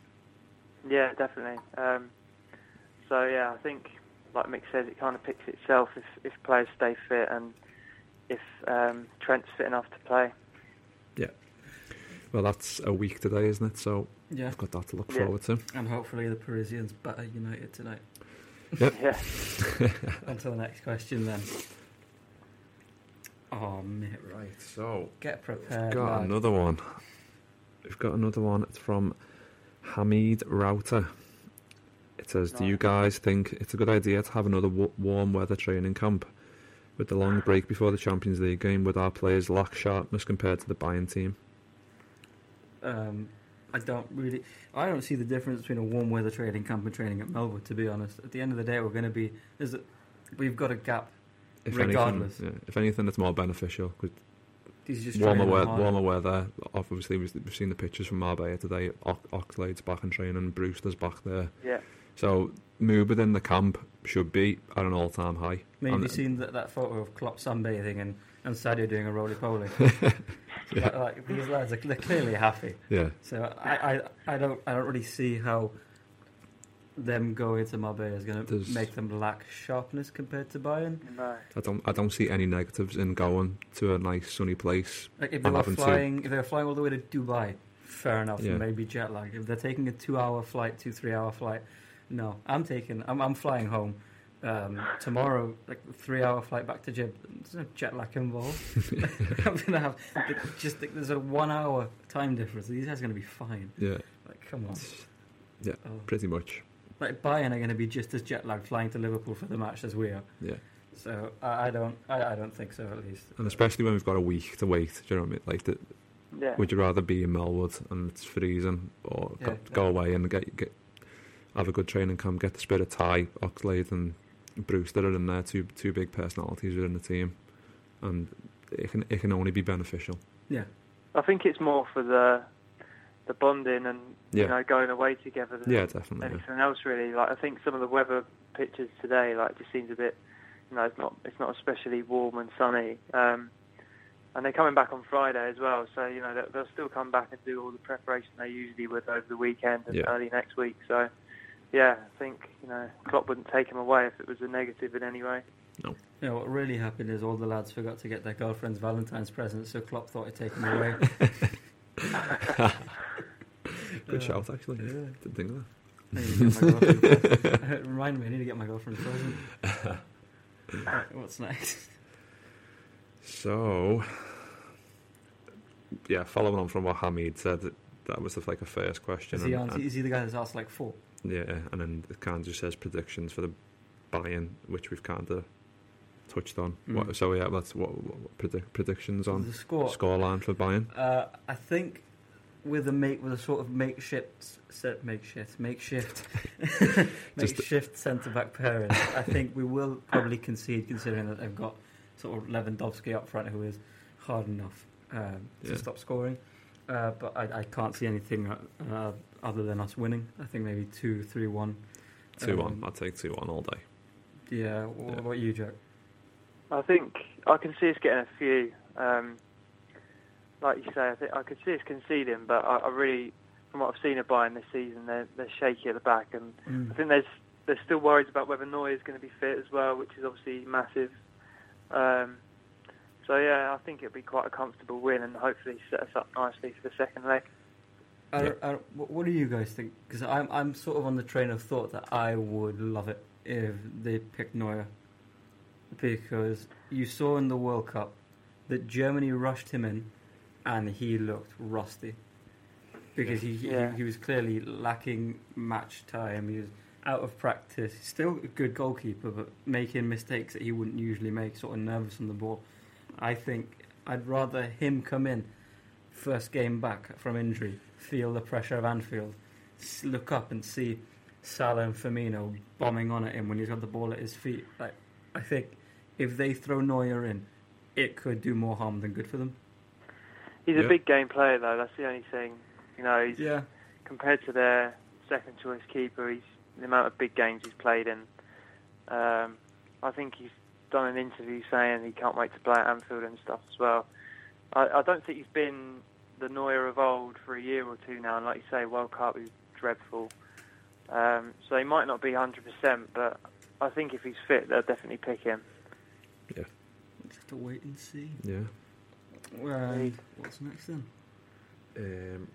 Speaker 3: Yeah, definitely. Um, so yeah, I think like Mick says, it kind of picks itself if if players stay fit and if um, Trent's fit enough to play. Yeah.
Speaker 2: Well, that's a week today, isn't it? So
Speaker 1: Yeah,
Speaker 2: I've got that to look
Speaker 3: Yeah.
Speaker 2: forward to.
Speaker 1: and hopefully the Parisians better United tonight.
Speaker 3: Yeah.
Speaker 1: On to the next question then. Oh, mate,
Speaker 2: Right, so
Speaker 1: get prepared.
Speaker 2: got
Speaker 1: lad.
Speaker 2: another one. We've got another one. It's from Hamid Router. It says, "Do you guys think it's a good idea to have another w- warm weather training camp? With the long break before the Champions League game, would our players lack sharpness compared to the Bayern team?"
Speaker 1: Um, I don't really. I don't see the difference between a warm weather training camp and training at Melwood. To be honest, at the end of the day, we're going to be. Is it? We've got a gap.
Speaker 2: If
Speaker 1: Regardless.
Speaker 2: anything, yeah, if anything, it's more beneficial. 'cause
Speaker 1: He's just
Speaker 2: warmer,
Speaker 1: training
Speaker 2: weather, warmer weather. Obviously, we've we've seen the pictures from Marbella today. Ox- Oxlade's back in training, Brewster's back there.
Speaker 3: Yeah.
Speaker 2: So mood within the camp should be at an all-time high.
Speaker 1: Maybe
Speaker 2: And-
Speaker 1: seen that, that photo of Klopp sunbathing and and Sadio doing a roly poly.
Speaker 2: Yeah.
Speaker 1: like, like, these lads are they're clearly happy.
Speaker 2: Yeah,
Speaker 1: So I, I, I don't I don't really see how them going to Marbella is going to
Speaker 2: There's-
Speaker 1: make them lack sharpness compared to Bayern.
Speaker 3: No.
Speaker 2: I don't I don't see any negatives in going to a nice sunny place.
Speaker 1: Like if they
Speaker 2: I'm
Speaker 1: were
Speaker 2: having to-
Speaker 1: flying, if they were flying all the way to Dubai, fair enough.
Speaker 2: Yeah.
Speaker 1: Maybe jet lag. If they're taking a two-hour flight, two three-hour flight, no. I'm taking. I'm, I'm flying home um, tomorrow. Like three-hour flight back to Jib. There's no jet lag involved. I'm gonna have like, just like, there's a one-hour time difference. These guys are gonna be fine.
Speaker 2: Yeah,
Speaker 1: Like come on.
Speaker 2: Yeah.
Speaker 1: Oh.
Speaker 2: pretty much.
Speaker 1: Like Bayern are going to be just as jet lagged flying to Liverpool for the match as we are.
Speaker 2: Yeah,
Speaker 1: So I, I don't. I, I don't think so. At least.
Speaker 2: and especially when we've got a week to wait. Do you know what I mean? Like, the,
Speaker 3: Yeah.
Speaker 2: would you rather be in Melwood and it's freezing, or
Speaker 1: Yeah,
Speaker 2: go, go away and get get have a good training camp, get the spirit of Ty, Oxlade, and Brewster are in there, two two big personalities within the team, and it can it can only be beneficial.
Speaker 1: Yeah.
Speaker 3: I think it's more for the the bonding and
Speaker 2: Yeah.
Speaker 3: you know going away together than
Speaker 2: Yeah, definitely. yeah.
Speaker 3: anything else really. Like I think some of the weather pictures today like just seems a bit you know, it's not it's not especially warm and sunny. Um and they're coming back on Friday as well, so you know they'll, they'll still come back and do all the preparation they usually would over the weekend and
Speaker 2: Yeah.
Speaker 3: early next week. So, yeah, I think you know Klopp wouldn't take him away if it was a negative in any way.
Speaker 1: You know what really happened is all the lads forgot to get their girlfriend's Valentine's present, so Klopp thought he'd take them away.
Speaker 2: Good
Speaker 1: Uh,
Speaker 2: shout, actually.
Speaker 1: yeah.
Speaker 2: Didn't think of
Speaker 1: I need to get my girlfriend a present. Remind me, I need to get my girlfriend's present. Right, what's next?
Speaker 2: So, yeah, following on from what Hamid said, that, that was like a first question.
Speaker 1: Is he,
Speaker 2: and-
Speaker 1: on, is he the guy that's asked like four?
Speaker 2: Yeah, and then it kind of just says predictions for the Bayern, which we've kind of touched on.
Speaker 1: Mm.
Speaker 2: What, so yeah, that's what, what, what predict, predictions on
Speaker 1: the score.
Speaker 2: scoreline for Bayern.
Speaker 1: Uh, I think with a make with a sort of makeshift set makeshift makeshift
Speaker 2: Just-
Speaker 1: makeshift centre back pairing. I think we will probably concede considering that they've got sort of Lewandowski up front who is hard enough um, to
Speaker 2: Yeah.
Speaker 1: stop scoring. Uh, but I, I can't see anything uh, other than us winning. I think maybe two, three, one.
Speaker 2: Two one,
Speaker 1: Um,
Speaker 2: I'd take two one all day.
Speaker 1: Yeah. What
Speaker 2: Yeah.
Speaker 1: about you, Jack?
Speaker 3: I think I can see us getting a few. Um, like you say, I think I could see us conceding, but I, I really, from what I've seen of Bayern this season, they're they're shaky at the back, and I think there's there's still worries about whether Neuer is going to be fit as well, which is obviously massive. Um, so yeah, I think it'll be quite a comfortable win, and hopefully set us up nicely for the second leg.
Speaker 1: I don't, I what, do you guys think? Because I'm I'm sort of on the train of thought that I would love it if they picked Neuer, because you saw in the World Cup that Germany rushed him in, and he looked rusty, because he, he
Speaker 3: Yeah.
Speaker 1: he was clearly lacking match time. He was out of practice. Still a good goalkeeper, but making mistakes that he wouldn't usually make, sort of nervous on the ball. I think I'd rather him come in first game back from injury, feel the pressure of Anfield, look up and see Salah and Firmino bombing on at him when he's got the ball at his feet. Like, I think if they throw Neuer in, it could do more harm than good for them.
Speaker 3: He's
Speaker 2: Yeah.
Speaker 3: a big game player though. That's the only thing. You know, he's
Speaker 1: Yeah,
Speaker 3: compared to their second choice keeper, he's the amount of big games he's played in. Um, I think he's done an interview saying he can't wait to play at Anfield and stuff as well. I, I don't think he's been the Neuer of old for a year or two now. And like you say, World Cup is dreadful. Um, so he might not be 100%, but I think if he's fit, they'll definitely pick him.
Speaker 1: We'll just have to wait and see.
Speaker 2: Yeah.
Speaker 1: And what's next then?
Speaker 2: Um,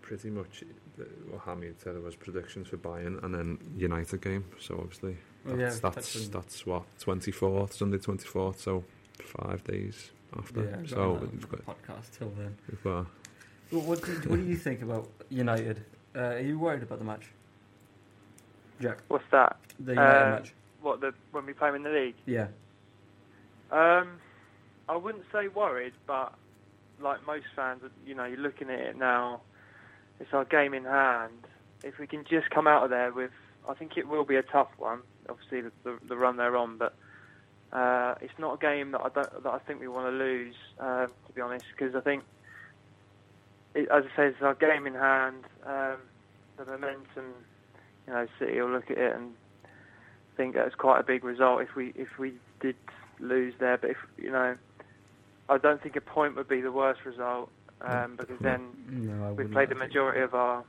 Speaker 2: pretty much the, what Hamid said was predictions for Bayern and then United game. So obviously
Speaker 1: Oh, yeah,
Speaker 2: that's that's, that's what twenty fourth Sunday twenty fourth. So five days after.
Speaker 1: Yeah, we've got
Speaker 2: so we've got,
Speaker 1: podcast till then.
Speaker 2: we've got
Speaker 1: Well, what, do, what do you think about United? Uh, are you worried about the match, Jack?
Speaker 3: What's that?
Speaker 1: The United
Speaker 3: Uh,
Speaker 1: match?
Speaker 3: What the when we play him in the league?
Speaker 1: Yeah.
Speaker 3: Um, I wouldn't say worried, but like most fans, you know, you're looking at it now. It's our game in hand. If we can just come out of there with, I think it will be a tough one. Obviously, the, the, the run they're on, but uh, it's not a game that I don't, that I think we want to lose. Uh, to be honest, because I think, it, as I say, it's our game in hand. Um, the momentum, you know, City will look at it and think that's quite a big result if we if we did lose there. But if you know, I don't think a point would be the worst result um, because then
Speaker 1: No,
Speaker 3: we
Speaker 1: wouldn't.
Speaker 3: played the majority of our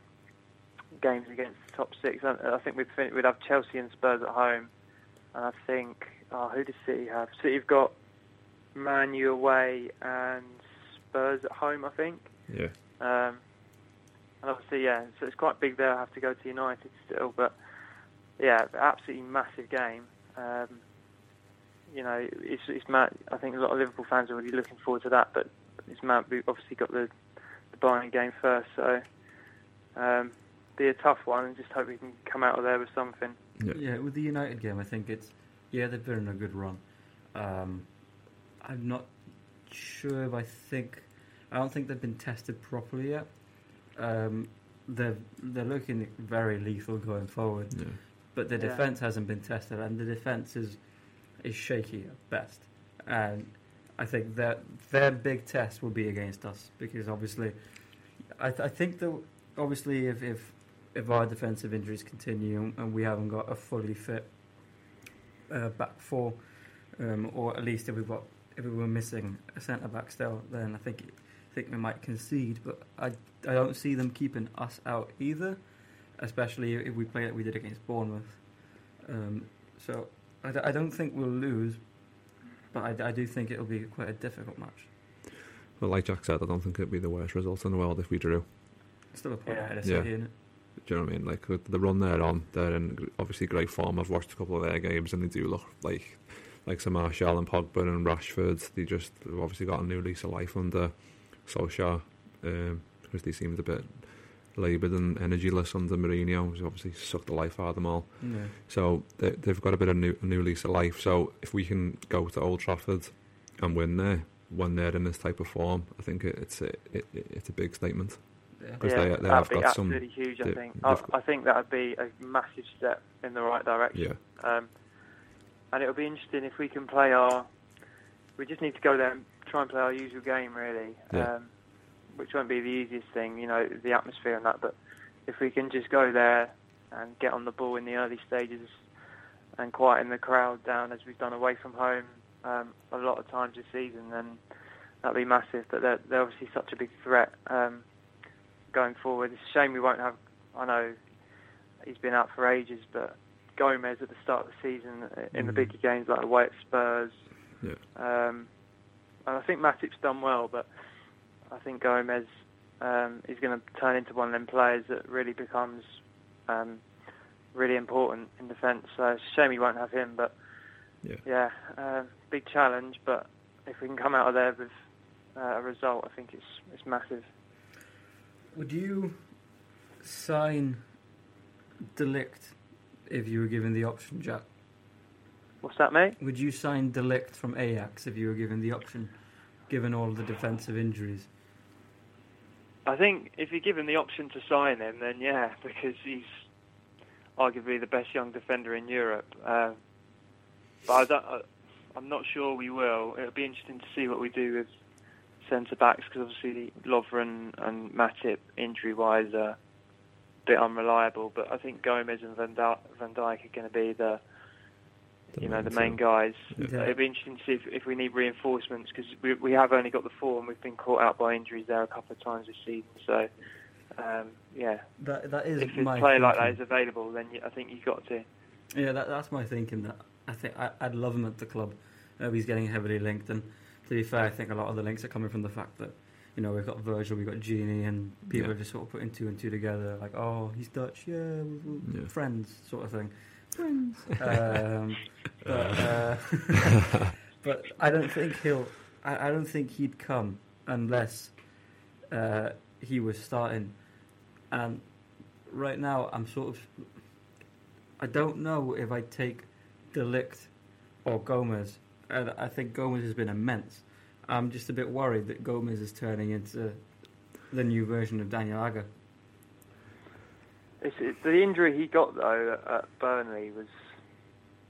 Speaker 3: games against the top six. I, I think we'd fin- we'd have Chelsea and Spurs at home, and I think oh, who does City have? City have got Man U away and Spurs at home. I think.
Speaker 2: yeah.
Speaker 3: Um, and obviously, yeah, so it's quite big there. I have to go to United still, but yeah, absolutely massive game. Um, you know, it's it's mad. I think a lot of Liverpool fans are really looking forward to that, but it's mad. We've obviously got the the Bayern game first, so um, be a tough one, and just hope we can come out of there with something.
Speaker 2: Yeah.
Speaker 1: Yeah, with the United game, I think it's yeah they've been on a good run. Um, I'm not sure if I think I don't think they've been tested properly yet. Um, they're they're looking very lethal going forward,
Speaker 2: Yeah.
Speaker 1: but the
Speaker 3: Yeah.
Speaker 1: defense hasn't been tested, and the defense is is shaky at best. And I think that their big test will be against us because obviously, I, th- I think that obviously if, if if our defensive injuries continue and we haven't got a fully fit uh, back four, um, or at least if we've got if we were missing a centre back still, then I think I think we might concede. But I I don't see them keeping us out either, especially if we play like we did against Bournemouth. Um, so I don't think we'll lose, but I, I do think it'll be quite a difficult match.
Speaker 2: Well, like Jack said, I don't think it'd be the worst result in the world if we drew.
Speaker 1: Still a point
Speaker 3: Yeah.
Speaker 1: ahead of
Speaker 2: Yeah.
Speaker 1: City, isn't it?
Speaker 2: Do you know what I mean? Like with the run they're on, they're in obviously great form. I've watched a couple of their games, and they do look like like Sir Martial and Pogba and Rashford. They just they've obviously got a new lease of life under Solskjaer um, because they seemed a bit laboured and energyless under Mourinho. Who's obviously sucked the life out of them all.
Speaker 1: Yeah.
Speaker 2: So they, they've got a bit of new, a new lease of life. So if we can go to Old Trafford and win there when they're in this type of form, I think it, it's a it, it- it's a big statement.
Speaker 1: Yeah.
Speaker 2: 'Cause
Speaker 3: yeah,
Speaker 2: they- they
Speaker 3: that'd
Speaker 2: have
Speaker 3: be
Speaker 2: got some-
Speaker 3: absolutely huge. I
Speaker 2: they-
Speaker 3: think. I, I think that would be a massive step in the right direction.
Speaker 2: Yeah,
Speaker 3: Um, and it'll be interesting if we can play our. We just need to go there and try and play our usual game, really,
Speaker 2: Yeah.
Speaker 3: um, which won't be the easiest thing, you know, the atmosphere and that. But if we can just go there and get on the ball in the early stages and quieten the crowd down as we've done away from home um, a lot of times this season, then that'll be massive. But they're, they're obviously such a big threat um, going forward. It's a shame we won't have. I know he's been out for ages, but Gomez at the start of the season uh, in the
Speaker 1: Mm.
Speaker 3: bigger games like away at Spurs.
Speaker 2: Yeah.
Speaker 3: Um, and I think Matip's done well, but I think Gomez um, is going to turn into one of them players that really becomes um, really important in defence. So it's a shame we won't have him, but
Speaker 2: Yeah.
Speaker 3: yeah, um, big challenge. But if we can come out of there with uh, a result, I think it's it's massive.
Speaker 1: Would you sign De Ligt if you were given the option, Jack?
Speaker 3: What's that, mate?
Speaker 1: Would you sign De Ligt from Ajax if you were given the option, given all the defensive injuries?
Speaker 3: I think if you give him the option to sign him, then yeah, because he's arguably the best young defender in Europe. Uh, but I I'm not sure we will. It'll be interesting to see what we do with centre backs because obviously Lovren and Matip injury-wise are a bit unreliable. But I think Gomez and Van, Dijk Van Dijk are going to be the
Speaker 2: The
Speaker 3: you know the
Speaker 2: main
Speaker 3: main guys.
Speaker 1: Yeah.
Speaker 3: It'd be interesting to see if, if we need reinforcements because we we have only got the four and we've been caught out by injuries there a couple of times this season. So um, yeah,
Speaker 1: That that is
Speaker 3: if a
Speaker 1: my
Speaker 3: player like that
Speaker 1: thinking.
Speaker 3: is available, then you, I think you've got to.
Speaker 1: Yeah, that, that's my thinking. That I think I, I'd love him at the club. Uh, he's getting heavily linked, and to be fair, I think a lot of the links are coming from the fact that you know we've got Virgil, we've got Gini, and people
Speaker 2: Yeah.
Speaker 1: are just sort of putting two and two together, like oh he's Dutch, yeah, we- we-
Speaker 2: Yeah.
Speaker 1: friends sort of thing. Friends. um, but, uh, but I don't think he'll. I, I don't think he'd come unless uh, he was starting. And right now, I'm sort of. I don't know if I take De Ligt or Gomez. And I think Gomez has been immense. I'm just a bit worried that Gomez is turning into the new version of Daniel Agger.
Speaker 3: It's, it, the injury he got though at Burnley was.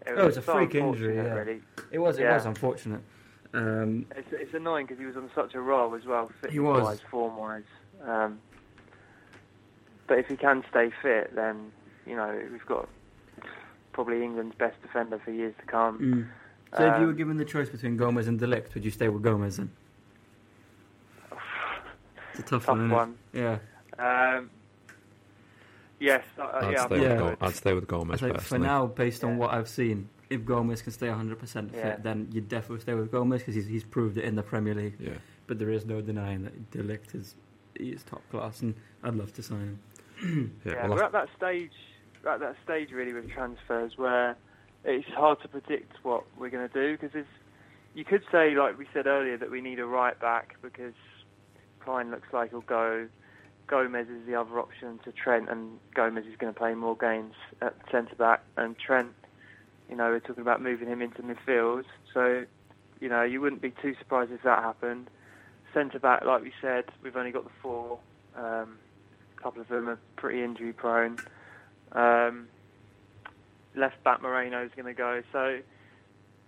Speaker 3: It
Speaker 1: Oh, it's a
Speaker 3: so
Speaker 1: freak injury, yeah.
Speaker 3: Really.
Speaker 1: It was. It
Speaker 3: Yeah.
Speaker 1: was unfortunate. Um,
Speaker 3: It's, it's annoying because he was on such a roll as well,
Speaker 1: He was.
Speaker 3: wise, form wise. Um, but if he can stay fit, then you know we've got probably England's best defender for years to come.
Speaker 1: mm. So if you
Speaker 3: Um,
Speaker 1: were given the choice between Gomez and De Ligt, would you stay with Gomez then? It's a tough,
Speaker 3: Tough
Speaker 1: one, isn't
Speaker 3: one.
Speaker 1: it? Yeah.
Speaker 3: Um, yes, uh,
Speaker 2: I'd,
Speaker 3: yeah,
Speaker 2: stay
Speaker 1: Yeah.
Speaker 2: with Go- I'd stay with Gomez
Speaker 1: think for now, based on
Speaker 3: Yeah.
Speaker 1: what I've seen, if Gomez can stay 100% fit,
Speaker 3: Yeah.
Speaker 1: then you'd definitely stay with Gomez because he's, he's proved it in the Premier League.
Speaker 2: Yeah,
Speaker 1: But there is no denying that De Ligt is he is top class, and I'd love to sign him.
Speaker 2: yeah.
Speaker 3: Yeah,
Speaker 2: well,
Speaker 3: we're at that stage, we're at that stage really with transfers where it's hard to predict what we're going to do because you could say, like we said earlier, that we need a right back because Klein looks like he'll go. Gomez is the other option to Trent, and Gomez is going to play more games at centre back, and Trent, you know, we're talking about moving him into midfield, so you know you wouldn't be too surprised if that happened. Centre back, like we said, we've only got the four. Um, a couple of them are pretty injury prone. Um, left back Moreno is going to go, so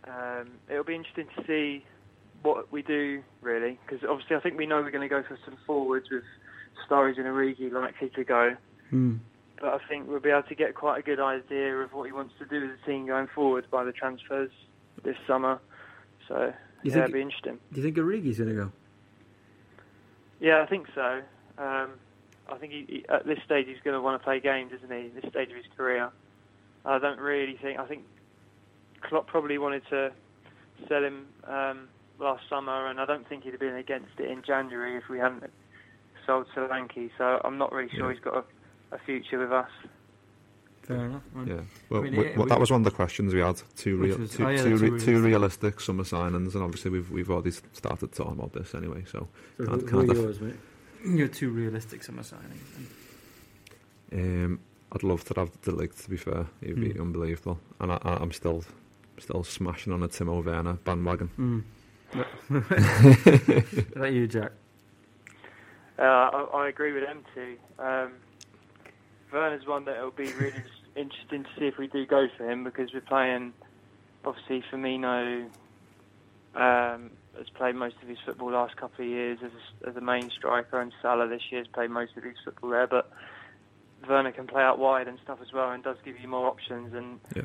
Speaker 3: um, it'll be interesting to see what we do really, because obviously I think we know we're going to go for some forwards with Sturridge and Origi likely to go,
Speaker 1: Hmm.
Speaker 3: but I think we'll be able to get quite a good idea of what he wants to do with the team going forward by the transfers this summer. So
Speaker 1: You
Speaker 3: yeah,
Speaker 1: think-
Speaker 3: it'll be interesting.
Speaker 1: Do you think Origi's going to go?
Speaker 3: Yeah, I think so. Um, I think he, he, at this stage he's going to want to play games, isn't he? This stage of his career. I don't really think. I think Klopp probably wanted to sell him um, last summer, and I don't think he'd have been against it in January if we hadn't sold Solanke. So I'm not really sure
Speaker 2: Yeah.
Speaker 3: he's got a, a future with us.
Speaker 1: Fair enough. man.
Speaker 2: Yeah, well,
Speaker 1: mean,
Speaker 2: we-
Speaker 1: it-
Speaker 2: well,
Speaker 1: we-
Speaker 2: that was one of the questions we had. Two,
Speaker 1: Which
Speaker 2: real,
Speaker 1: was-
Speaker 2: two,
Speaker 1: oh, yeah,
Speaker 2: two, re-
Speaker 1: two
Speaker 2: two
Speaker 1: realistic.
Speaker 2: realistic summer signings, and obviously we've we've already started talking about this anyway. So,
Speaker 1: So
Speaker 2: Can't-
Speaker 1: who, who
Speaker 2: can't
Speaker 1: are
Speaker 2: def-
Speaker 1: yours, mate? You're too realistic summer signings.
Speaker 2: um, I'd love to have de Ligt. To be fair, it'd be
Speaker 1: Hmm.
Speaker 2: unbelievable, and I, I, I'm still still smashing on a Timo Werner bandwagon.
Speaker 1: Mm. Is that you, Jack?
Speaker 3: Uh, I, I agree with them too. Um, Werner's one that it'll be really interesting to see if we do go for him because we're playing. Obviously, Firmino um, has played most of his football last couple of years as a, as a main striker, and Salah this year has played most of his football there. But Werner can play out wide and stuff as well, and does give you more options. And
Speaker 2: Yeah.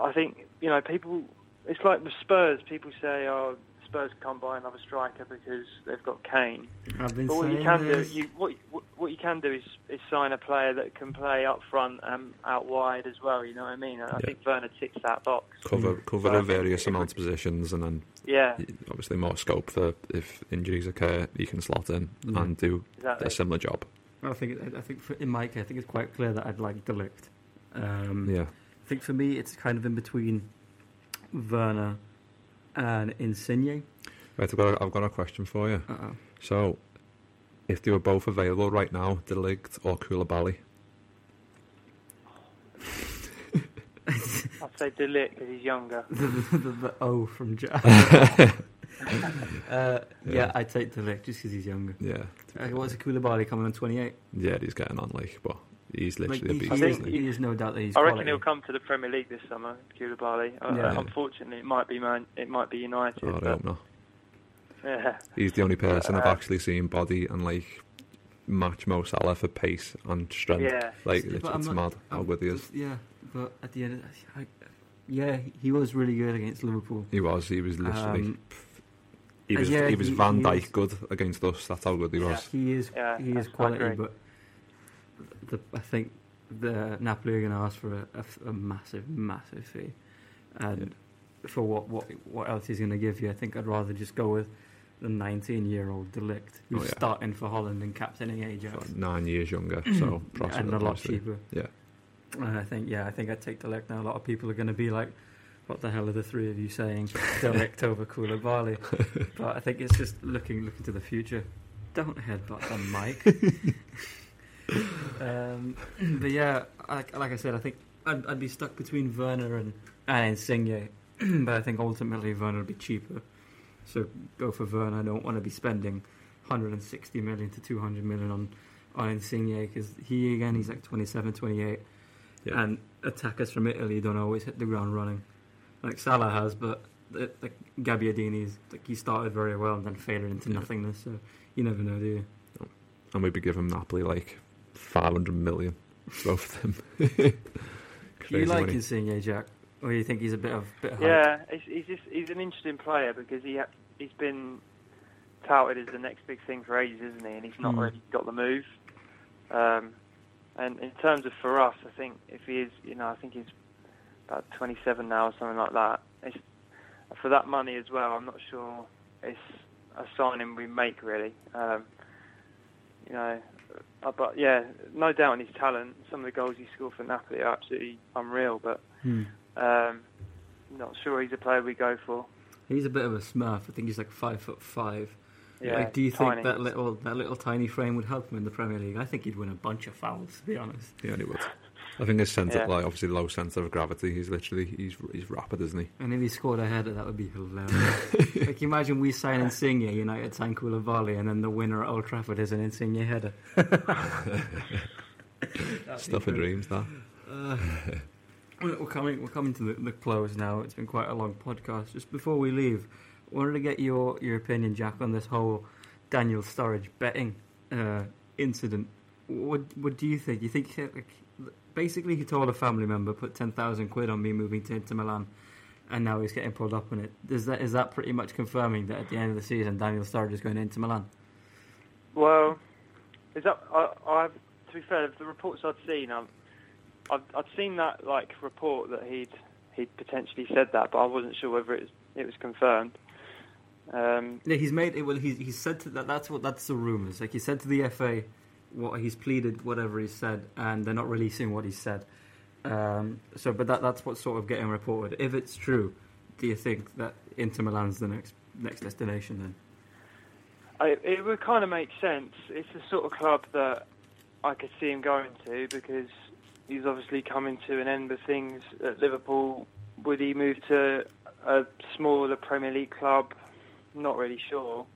Speaker 3: I think you know people. It's like with Spurs. People say, "Oh, Spurs can't buy another striker because they've got Kane."
Speaker 1: I've been
Speaker 3: But what you
Speaker 1: saying
Speaker 3: can do,
Speaker 1: this.
Speaker 3: you what what- what you can do is, is sign a player that can play up front and out wide as well. You know what I mean? And I think Werner ticks that box.
Speaker 2: Cover
Speaker 1: Mm.
Speaker 2: cover
Speaker 3: So I
Speaker 2: a
Speaker 3: think
Speaker 2: various amounts of positions, and then
Speaker 3: Yeah,
Speaker 2: obviously more scope for if injuries occur, you can slot in
Speaker 1: Yeah.
Speaker 2: and do
Speaker 3: exactly.
Speaker 2: a similar job.
Speaker 1: I think I think for, in my case, I think it's quite clear that I'd like De Ligt. Um,
Speaker 2: Yeah,
Speaker 1: I think for me, it's kind of in between Werner and Insigne.
Speaker 2: right. I've got a, I've got a question for you.
Speaker 1: Uh-oh.
Speaker 2: So, if they were both available right now, De Ligt or Koulibaly,
Speaker 3: I'd say Delit because he's younger.
Speaker 1: the, the, the O from Jack. uh, yeah,
Speaker 2: Yeah.
Speaker 1: I'd take De Ligt just because he's younger.
Speaker 2: yeah,
Speaker 1: what's a Koulibaly coming on 28?
Speaker 2: yeah, he's getting on like, but he's
Speaker 1: Like,
Speaker 2: literally
Speaker 1: he,
Speaker 2: a
Speaker 3: I
Speaker 2: beast.
Speaker 1: he,
Speaker 3: think
Speaker 1: is,
Speaker 2: isn't he?
Speaker 1: he is no doubt that he's
Speaker 3: I reckon
Speaker 1: quality.
Speaker 3: he'll come to the Premier League this summer, Koulibaly. Uh,
Speaker 1: Yeah.
Speaker 3: Unfortunately, it might be Man, it might be United.
Speaker 2: Oh, I
Speaker 3: but,
Speaker 2: hope not.
Speaker 3: yeah,
Speaker 2: He's the only person I've
Speaker 3: Uh,
Speaker 2: actually seen body and like match Mo Salah for pace and strength.
Speaker 3: yeah.
Speaker 2: Like it's, it's
Speaker 1: not-
Speaker 2: mad how
Speaker 1: I'm-
Speaker 2: good he is.
Speaker 1: Yeah, but at the end, of the, I, yeah, he was really good against Liverpool.
Speaker 2: He was. He was literally.
Speaker 1: Um,
Speaker 2: he
Speaker 1: Uh,
Speaker 2: was
Speaker 1: yeah,
Speaker 2: he was
Speaker 1: he-
Speaker 2: Van
Speaker 1: he Dijk
Speaker 2: good against us. That's how good he was.
Speaker 1: He is
Speaker 3: Yeah,
Speaker 1: he is quality, but the, I think the Napoli are going to ask for a massive, massive fee, and for what what what else he's going to give you, I think I'd rather just go with the 19-year-old De Ligt who's
Speaker 2: Oh, yeah.
Speaker 1: starting for Holland and captaining Ajax,
Speaker 2: So nine years younger, so
Speaker 1: and a lot
Speaker 2: obviously.
Speaker 1: cheaper.
Speaker 2: Yeah,
Speaker 1: And I think yeah, I think I'd take De Ligt now. A lot of people are going to be like. What the hell are the three of you saying? De Ligt over Koulibaly. But I think it's just looking looking to the future. Don't headbutt the mic. um, but yeah, like, like I said, I think I'd, I'd be stuck between Werner and, and Insigne. but I think ultimately Werner would be cheaper. So go for Werner. I don't want to be spending 160 million to 200 million on, on Insigne because he, again, he's like 27, 28.
Speaker 2: Yeah.
Speaker 1: And attackers from Italy don't always hit the ground running. Like Salah has, but the, the Gabbiadini's, like he started very well and then faded into
Speaker 2: Yeah.
Speaker 1: nothingness. So you never know, do you?
Speaker 2: and we'd be giving Napoli like five hundred million, both of them.
Speaker 1: Do you like
Speaker 2: money.
Speaker 1: Insigne, Jack? Or you think he's a bit of bit of hype?
Speaker 3: Yeah, he's, he's just he's an interesting player because he ha- he's been touted as the next big thing for ages, isn't he? And he's not
Speaker 1: Mm.
Speaker 3: really got the move. Um, and in terms of for us, I think if he is, you know, I think he's about 27 now or something like that. It's, for that money as well, I'm not sure it's a signing we make really. Um, you know, uh, but yeah, no doubt in his talent. Some of the goals he scored for Napoli are absolutely unreal, but.
Speaker 1: Hmm.
Speaker 3: Um, not sure he's a player we go for.
Speaker 1: He's a bit of a smurf. I think he's like five foot five.
Speaker 3: Yeah,
Speaker 1: like, do you
Speaker 3: tiny.
Speaker 1: think that little that little tiny frame would help him in the Premier League? I think he'd win a bunch of fouls. To be honest.
Speaker 2: Yeah, he would. I think his centre,
Speaker 3: Yeah.
Speaker 2: like obviously low centre of gravity. He's literally he's he's rapid, isn't he?
Speaker 1: And if he scored a header, that would be hilarious. like, imagine we sign Insigne, United sign Koulibaly, and then the winner at Old Trafford is an Insigne header.
Speaker 2: Stuff of dreams, that.
Speaker 1: Uh, we're coming. We're coming to the, the close now. It's been quite a long podcast. Just before we leave, I wanted to get your your opinion, Jack, on this whole Daniel Sturridge betting uh, incident. What what do you think? You think like, basically he told a family member put ten thousand quid on me moving to Inter Milan, and now he's getting pulled up on it. Is that is that pretty much confirming that at the end of the season Daniel Sturridge is going to Inter Milan?
Speaker 3: Well, is that I, I've to be fair, the reports I'd seen, I've, I've I'd seen that like report that he'd he'd potentially said that, but I wasn't sure whether it was, it was confirmed. Um,
Speaker 1: Yeah, he's made it. Well, he's he's said to that. That's what that's the rumors. Like he said to the FA, what he's pleaded, whatever he said, and they're not releasing what he said. Um, so, but that that's what's sort of getting reported. If it's true, do you think that Inter Milan's the next next destination then?
Speaker 3: I, it would kind of make sense. It's the sort of club that I could see him going to because he's obviously coming to an end of things at Liverpool. Would he move to a smaller Premier League club? Not really sure.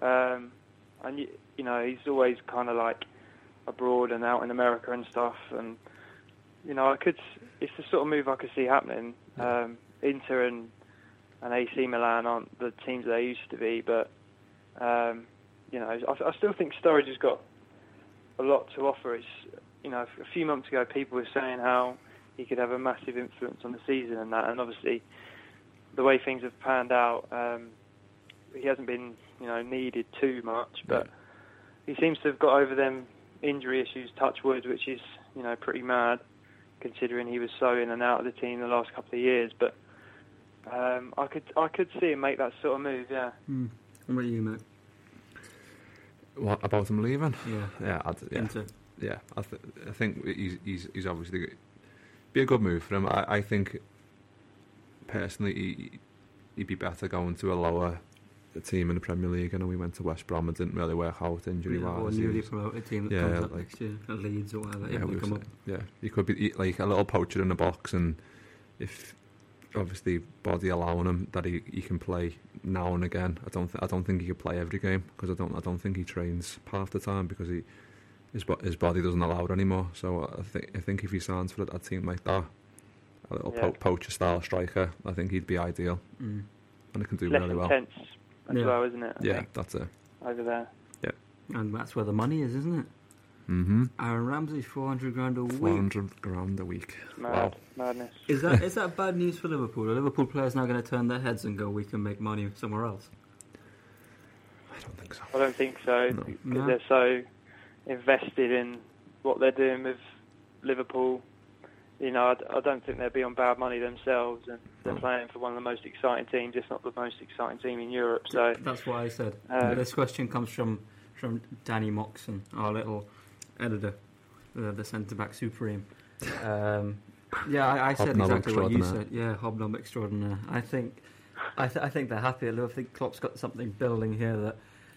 Speaker 3: Um, and you, you know, he's always kind of like abroad and out in America and stuff. And you know, I could. It's the sort of move I could see happening. Um, Inter and and AC Milan aren't the teams they used to be, but um, you know, I, I still think Sturridge has got a lot to offer. It's, you know, a few months ago, people were saying how he could have a massive influence on the season and that, and obviously, the way things have panned out, um, he hasn't been, you know, needed too much. But he seems to have got over them injury issues, touch wood, which is, you know, pretty mad, considering he was so in and out of the team the last couple of years. But um, I could, I could see him make that sort of move. Yeah.
Speaker 1: Hmm. What about you, mate?
Speaker 2: What about him leaving?
Speaker 1: Yeah,
Speaker 2: Yeah, I'd, yeah,
Speaker 1: Inter.
Speaker 2: yeah. I, th- I think he's he's he's obviously be a good move for him. I, I think personally he, he'd be better going to a lower team in the Premier League. I know he went to West Brom and didn't really work out injury
Speaker 1: Yeah, or
Speaker 2: wise.
Speaker 1: newly promoted team that
Speaker 2: Yeah,
Speaker 1: comes up
Speaker 2: like-
Speaker 1: next year, at Leeds or whatever.
Speaker 2: yeah,
Speaker 1: if come up.
Speaker 2: yeah, he could be like a little poacher in the box, and if obviously body allowing him that he, he can play now and again. I don't th- I don't think he could play every game because I don't I don't think he trains half the time because he his bo- his body doesn't allow it anymore. So I think I think if he signs for a team like that, a little
Speaker 3: Yeah.
Speaker 2: po- poacher style striker, I think he'd be ideal
Speaker 1: Mm.
Speaker 2: and he can do
Speaker 3: less
Speaker 2: really well.
Speaker 3: intense as
Speaker 1: Yeah.
Speaker 3: well, isn't it? I
Speaker 2: Yeah,
Speaker 3: think,
Speaker 2: that's it.
Speaker 3: over there. Yeah.
Speaker 1: And that's where the money is, isn't it?
Speaker 2: Mm-hmm.
Speaker 1: Aaron Ramsey, four hundred grand a
Speaker 2: Four
Speaker 1: week.
Speaker 2: hundred grand a week.
Speaker 3: Mad,
Speaker 2: Wow.
Speaker 3: madness.
Speaker 1: Is that is that bad news for Liverpool? Are Liverpool players now going to turn their heads and go, "We can make money somewhere else"?
Speaker 2: I don't think so.
Speaker 3: I don't think so
Speaker 2: No.
Speaker 3: because
Speaker 1: No.
Speaker 3: they're so invested in what they're doing with Liverpool. You know, I don't think they'll be on bad money themselves, and they're playing for one of the most exciting teams, if not the most exciting team in Europe. So,
Speaker 1: That's what I said.
Speaker 3: Uh,
Speaker 1: this question comes from from Danny Moxon, our little editor, the, the centre back supreme. Um, yeah, I, I said exactly what you said. Yeah, hobnob extraordinaire. I think, I, th- I think they're happy. I think Klopp's got something building here that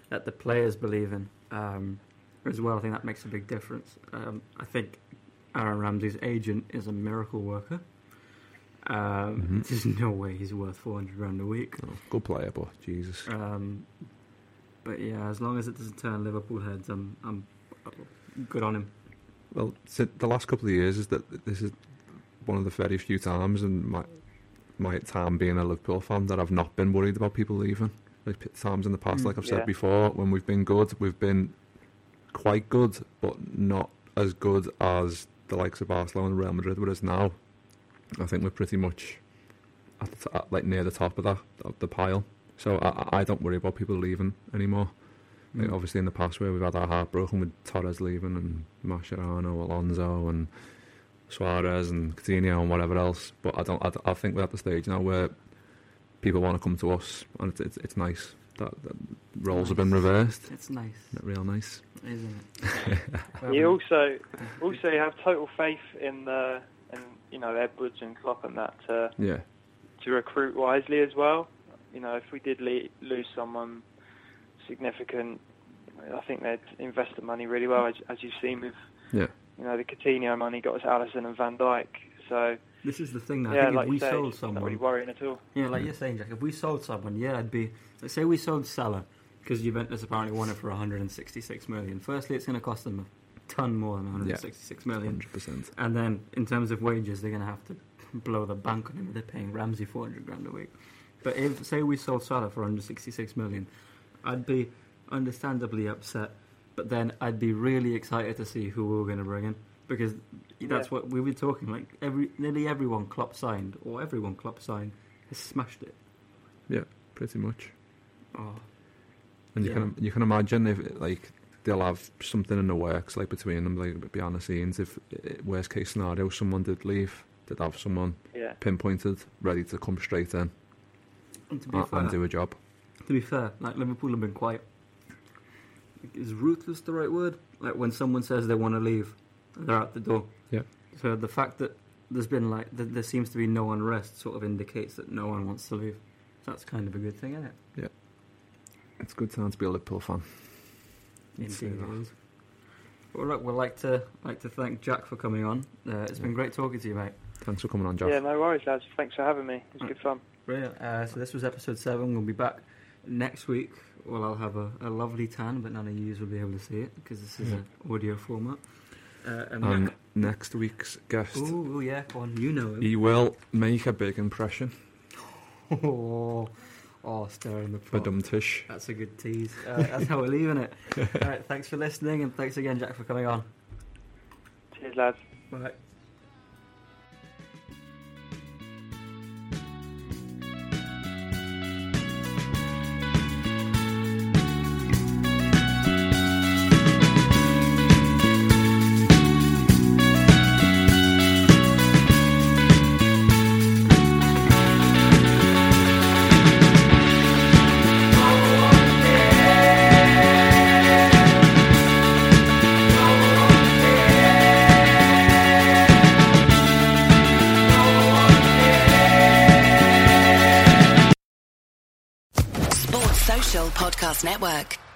Speaker 1: that the players believe in um, as well. I think that makes a big difference. Um, I think Aaron Ramsey's agent is a miracle worker. Um,
Speaker 2: Mhm.
Speaker 1: There's no way he's worth 400 grand a week.
Speaker 2: No, good player, but Jesus.
Speaker 1: Um, but yeah, as long as it doesn't turn Liverpool heads, I'm I'm good on him.
Speaker 2: Well, si- the last couple of years is that this is one of the very few times in my my time being a Liverpool fan that I've not been worried about people leaving. Like p- times in the past,
Speaker 1: Mm,
Speaker 2: like I've said
Speaker 3: yeah.
Speaker 2: before, when we've been good, we've been quite good, but not as good as the likes of Barcelona and Real Madrid. Whereas now, I think we're pretty much at the t- at, like near the top of that of the pile. So I, I- don't worry about people leaving anymore. Like
Speaker 1: Mm.
Speaker 2: obviously in the past where we've had our heart broken with Torres leaving and Mascherano, Alonso and Suarez and Coutinho and whatever else. But I don't. I, I think we're at the stage now where people want to come to us, and it's it's, it's nice that, that roles have been reversed.
Speaker 1: It's nice,
Speaker 2: Isn't real nice?
Speaker 1: isn't it? Well,
Speaker 3: you also also have total faith in the in you know Edwards and Klopp and that to
Speaker 2: Yeah,
Speaker 3: to recruit wisely as well. You know, if we did le- lose someone significant, I think they'd invest the money really well, as, as you've seen with
Speaker 2: yeah,
Speaker 3: you know the Coutinho money got us Alisson and Van Dijk. So
Speaker 1: this is the thing. Now. I
Speaker 3: yeah,
Speaker 1: think
Speaker 3: like
Speaker 1: if we
Speaker 3: you say,
Speaker 1: sold
Speaker 3: it's not
Speaker 1: someone,
Speaker 3: really worrying at all.
Speaker 1: yeah, like you're saying, Jack, if we sold someone, yeah, I'd be. Let's say we sold Salah because Juventus apparently won it for 166 million. Firstly, it's going to cost them a ton more than 166 million.
Speaker 2: hundred percent.
Speaker 1: And then in terms of wages, they're going to have to blow the bank on him. They're paying Ramsey 400 grand a week. But if, say, we sold Salah for 166 million, I'd be understandably upset. But then I'd be really excited to see who we were going to bring in because that's
Speaker 3: Yeah.
Speaker 1: what we were talking. Like every nearly everyone Klopp signed, or everyone Klopp signed, has smashed it.
Speaker 2: Yeah, pretty much.
Speaker 1: Oh,
Speaker 2: And you
Speaker 1: Yeah.
Speaker 2: can you can imagine if like they'll have something in the works like between them, like behind the scenes. If eh, worst case scenario, someone did leave, they'd have someone
Speaker 3: Yeah,
Speaker 2: pinpointed, ready to come straight in
Speaker 1: and to be
Speaker 2: and,
Speaker 1: fair,
Speaker 2: and do a job.
Speaker 1: to be fair, like Liverpool have been quiet. Is ruthless the right word? Like when someone says they want to leave, they're out the door.
Speaker 2: Yeah.
Speaker 1: So the fact that there's been like that there seems to be no unrest sort of indicates that no one wants to leave. So that's kind of a good thing, isn't it?
Speaker 2: Yeah. It's good time to be a Liverpool fan. It's,
Speaker 1: Indeed,
Speaker 2: uh,
Speaker 1: it is. Well, look, we'd like to like to thank Jack for coming on. Uh, it's been great talking to you, mate.
Speaker 2: Thanks for coming on, Jack.
Speaker 3: yeah, no worries, lads. Thanks for having me. It was good fun.
Speaker 1: Brilliant. Uh, so this was episode seven. We'll be back next week. Well, I'll have a, a lovely tan, but none of you will be able to see it because this is
Speaker 2: Yeah.
Speaker 1: an audio format. Uh, and
Speaker 2: And next week's guest,
Speaker 1: Ooh, ooh, yeah, go on. You know him.
Speaker 2: he will make a big impression.
Speaker 1: oh, oh, stir in the
Speaker 2: For
Speaker 1: pot.
Speaker 2: Dum Tish.
Speaker 1: That's a good tease. Uh, that's how we're leaving it. All right, thanks for listening, and thanks again, Jack, for coming on.
Speaker 3: Cheers, lads.
Speaker 1: Bye.
Speaker 4: Podcast Network.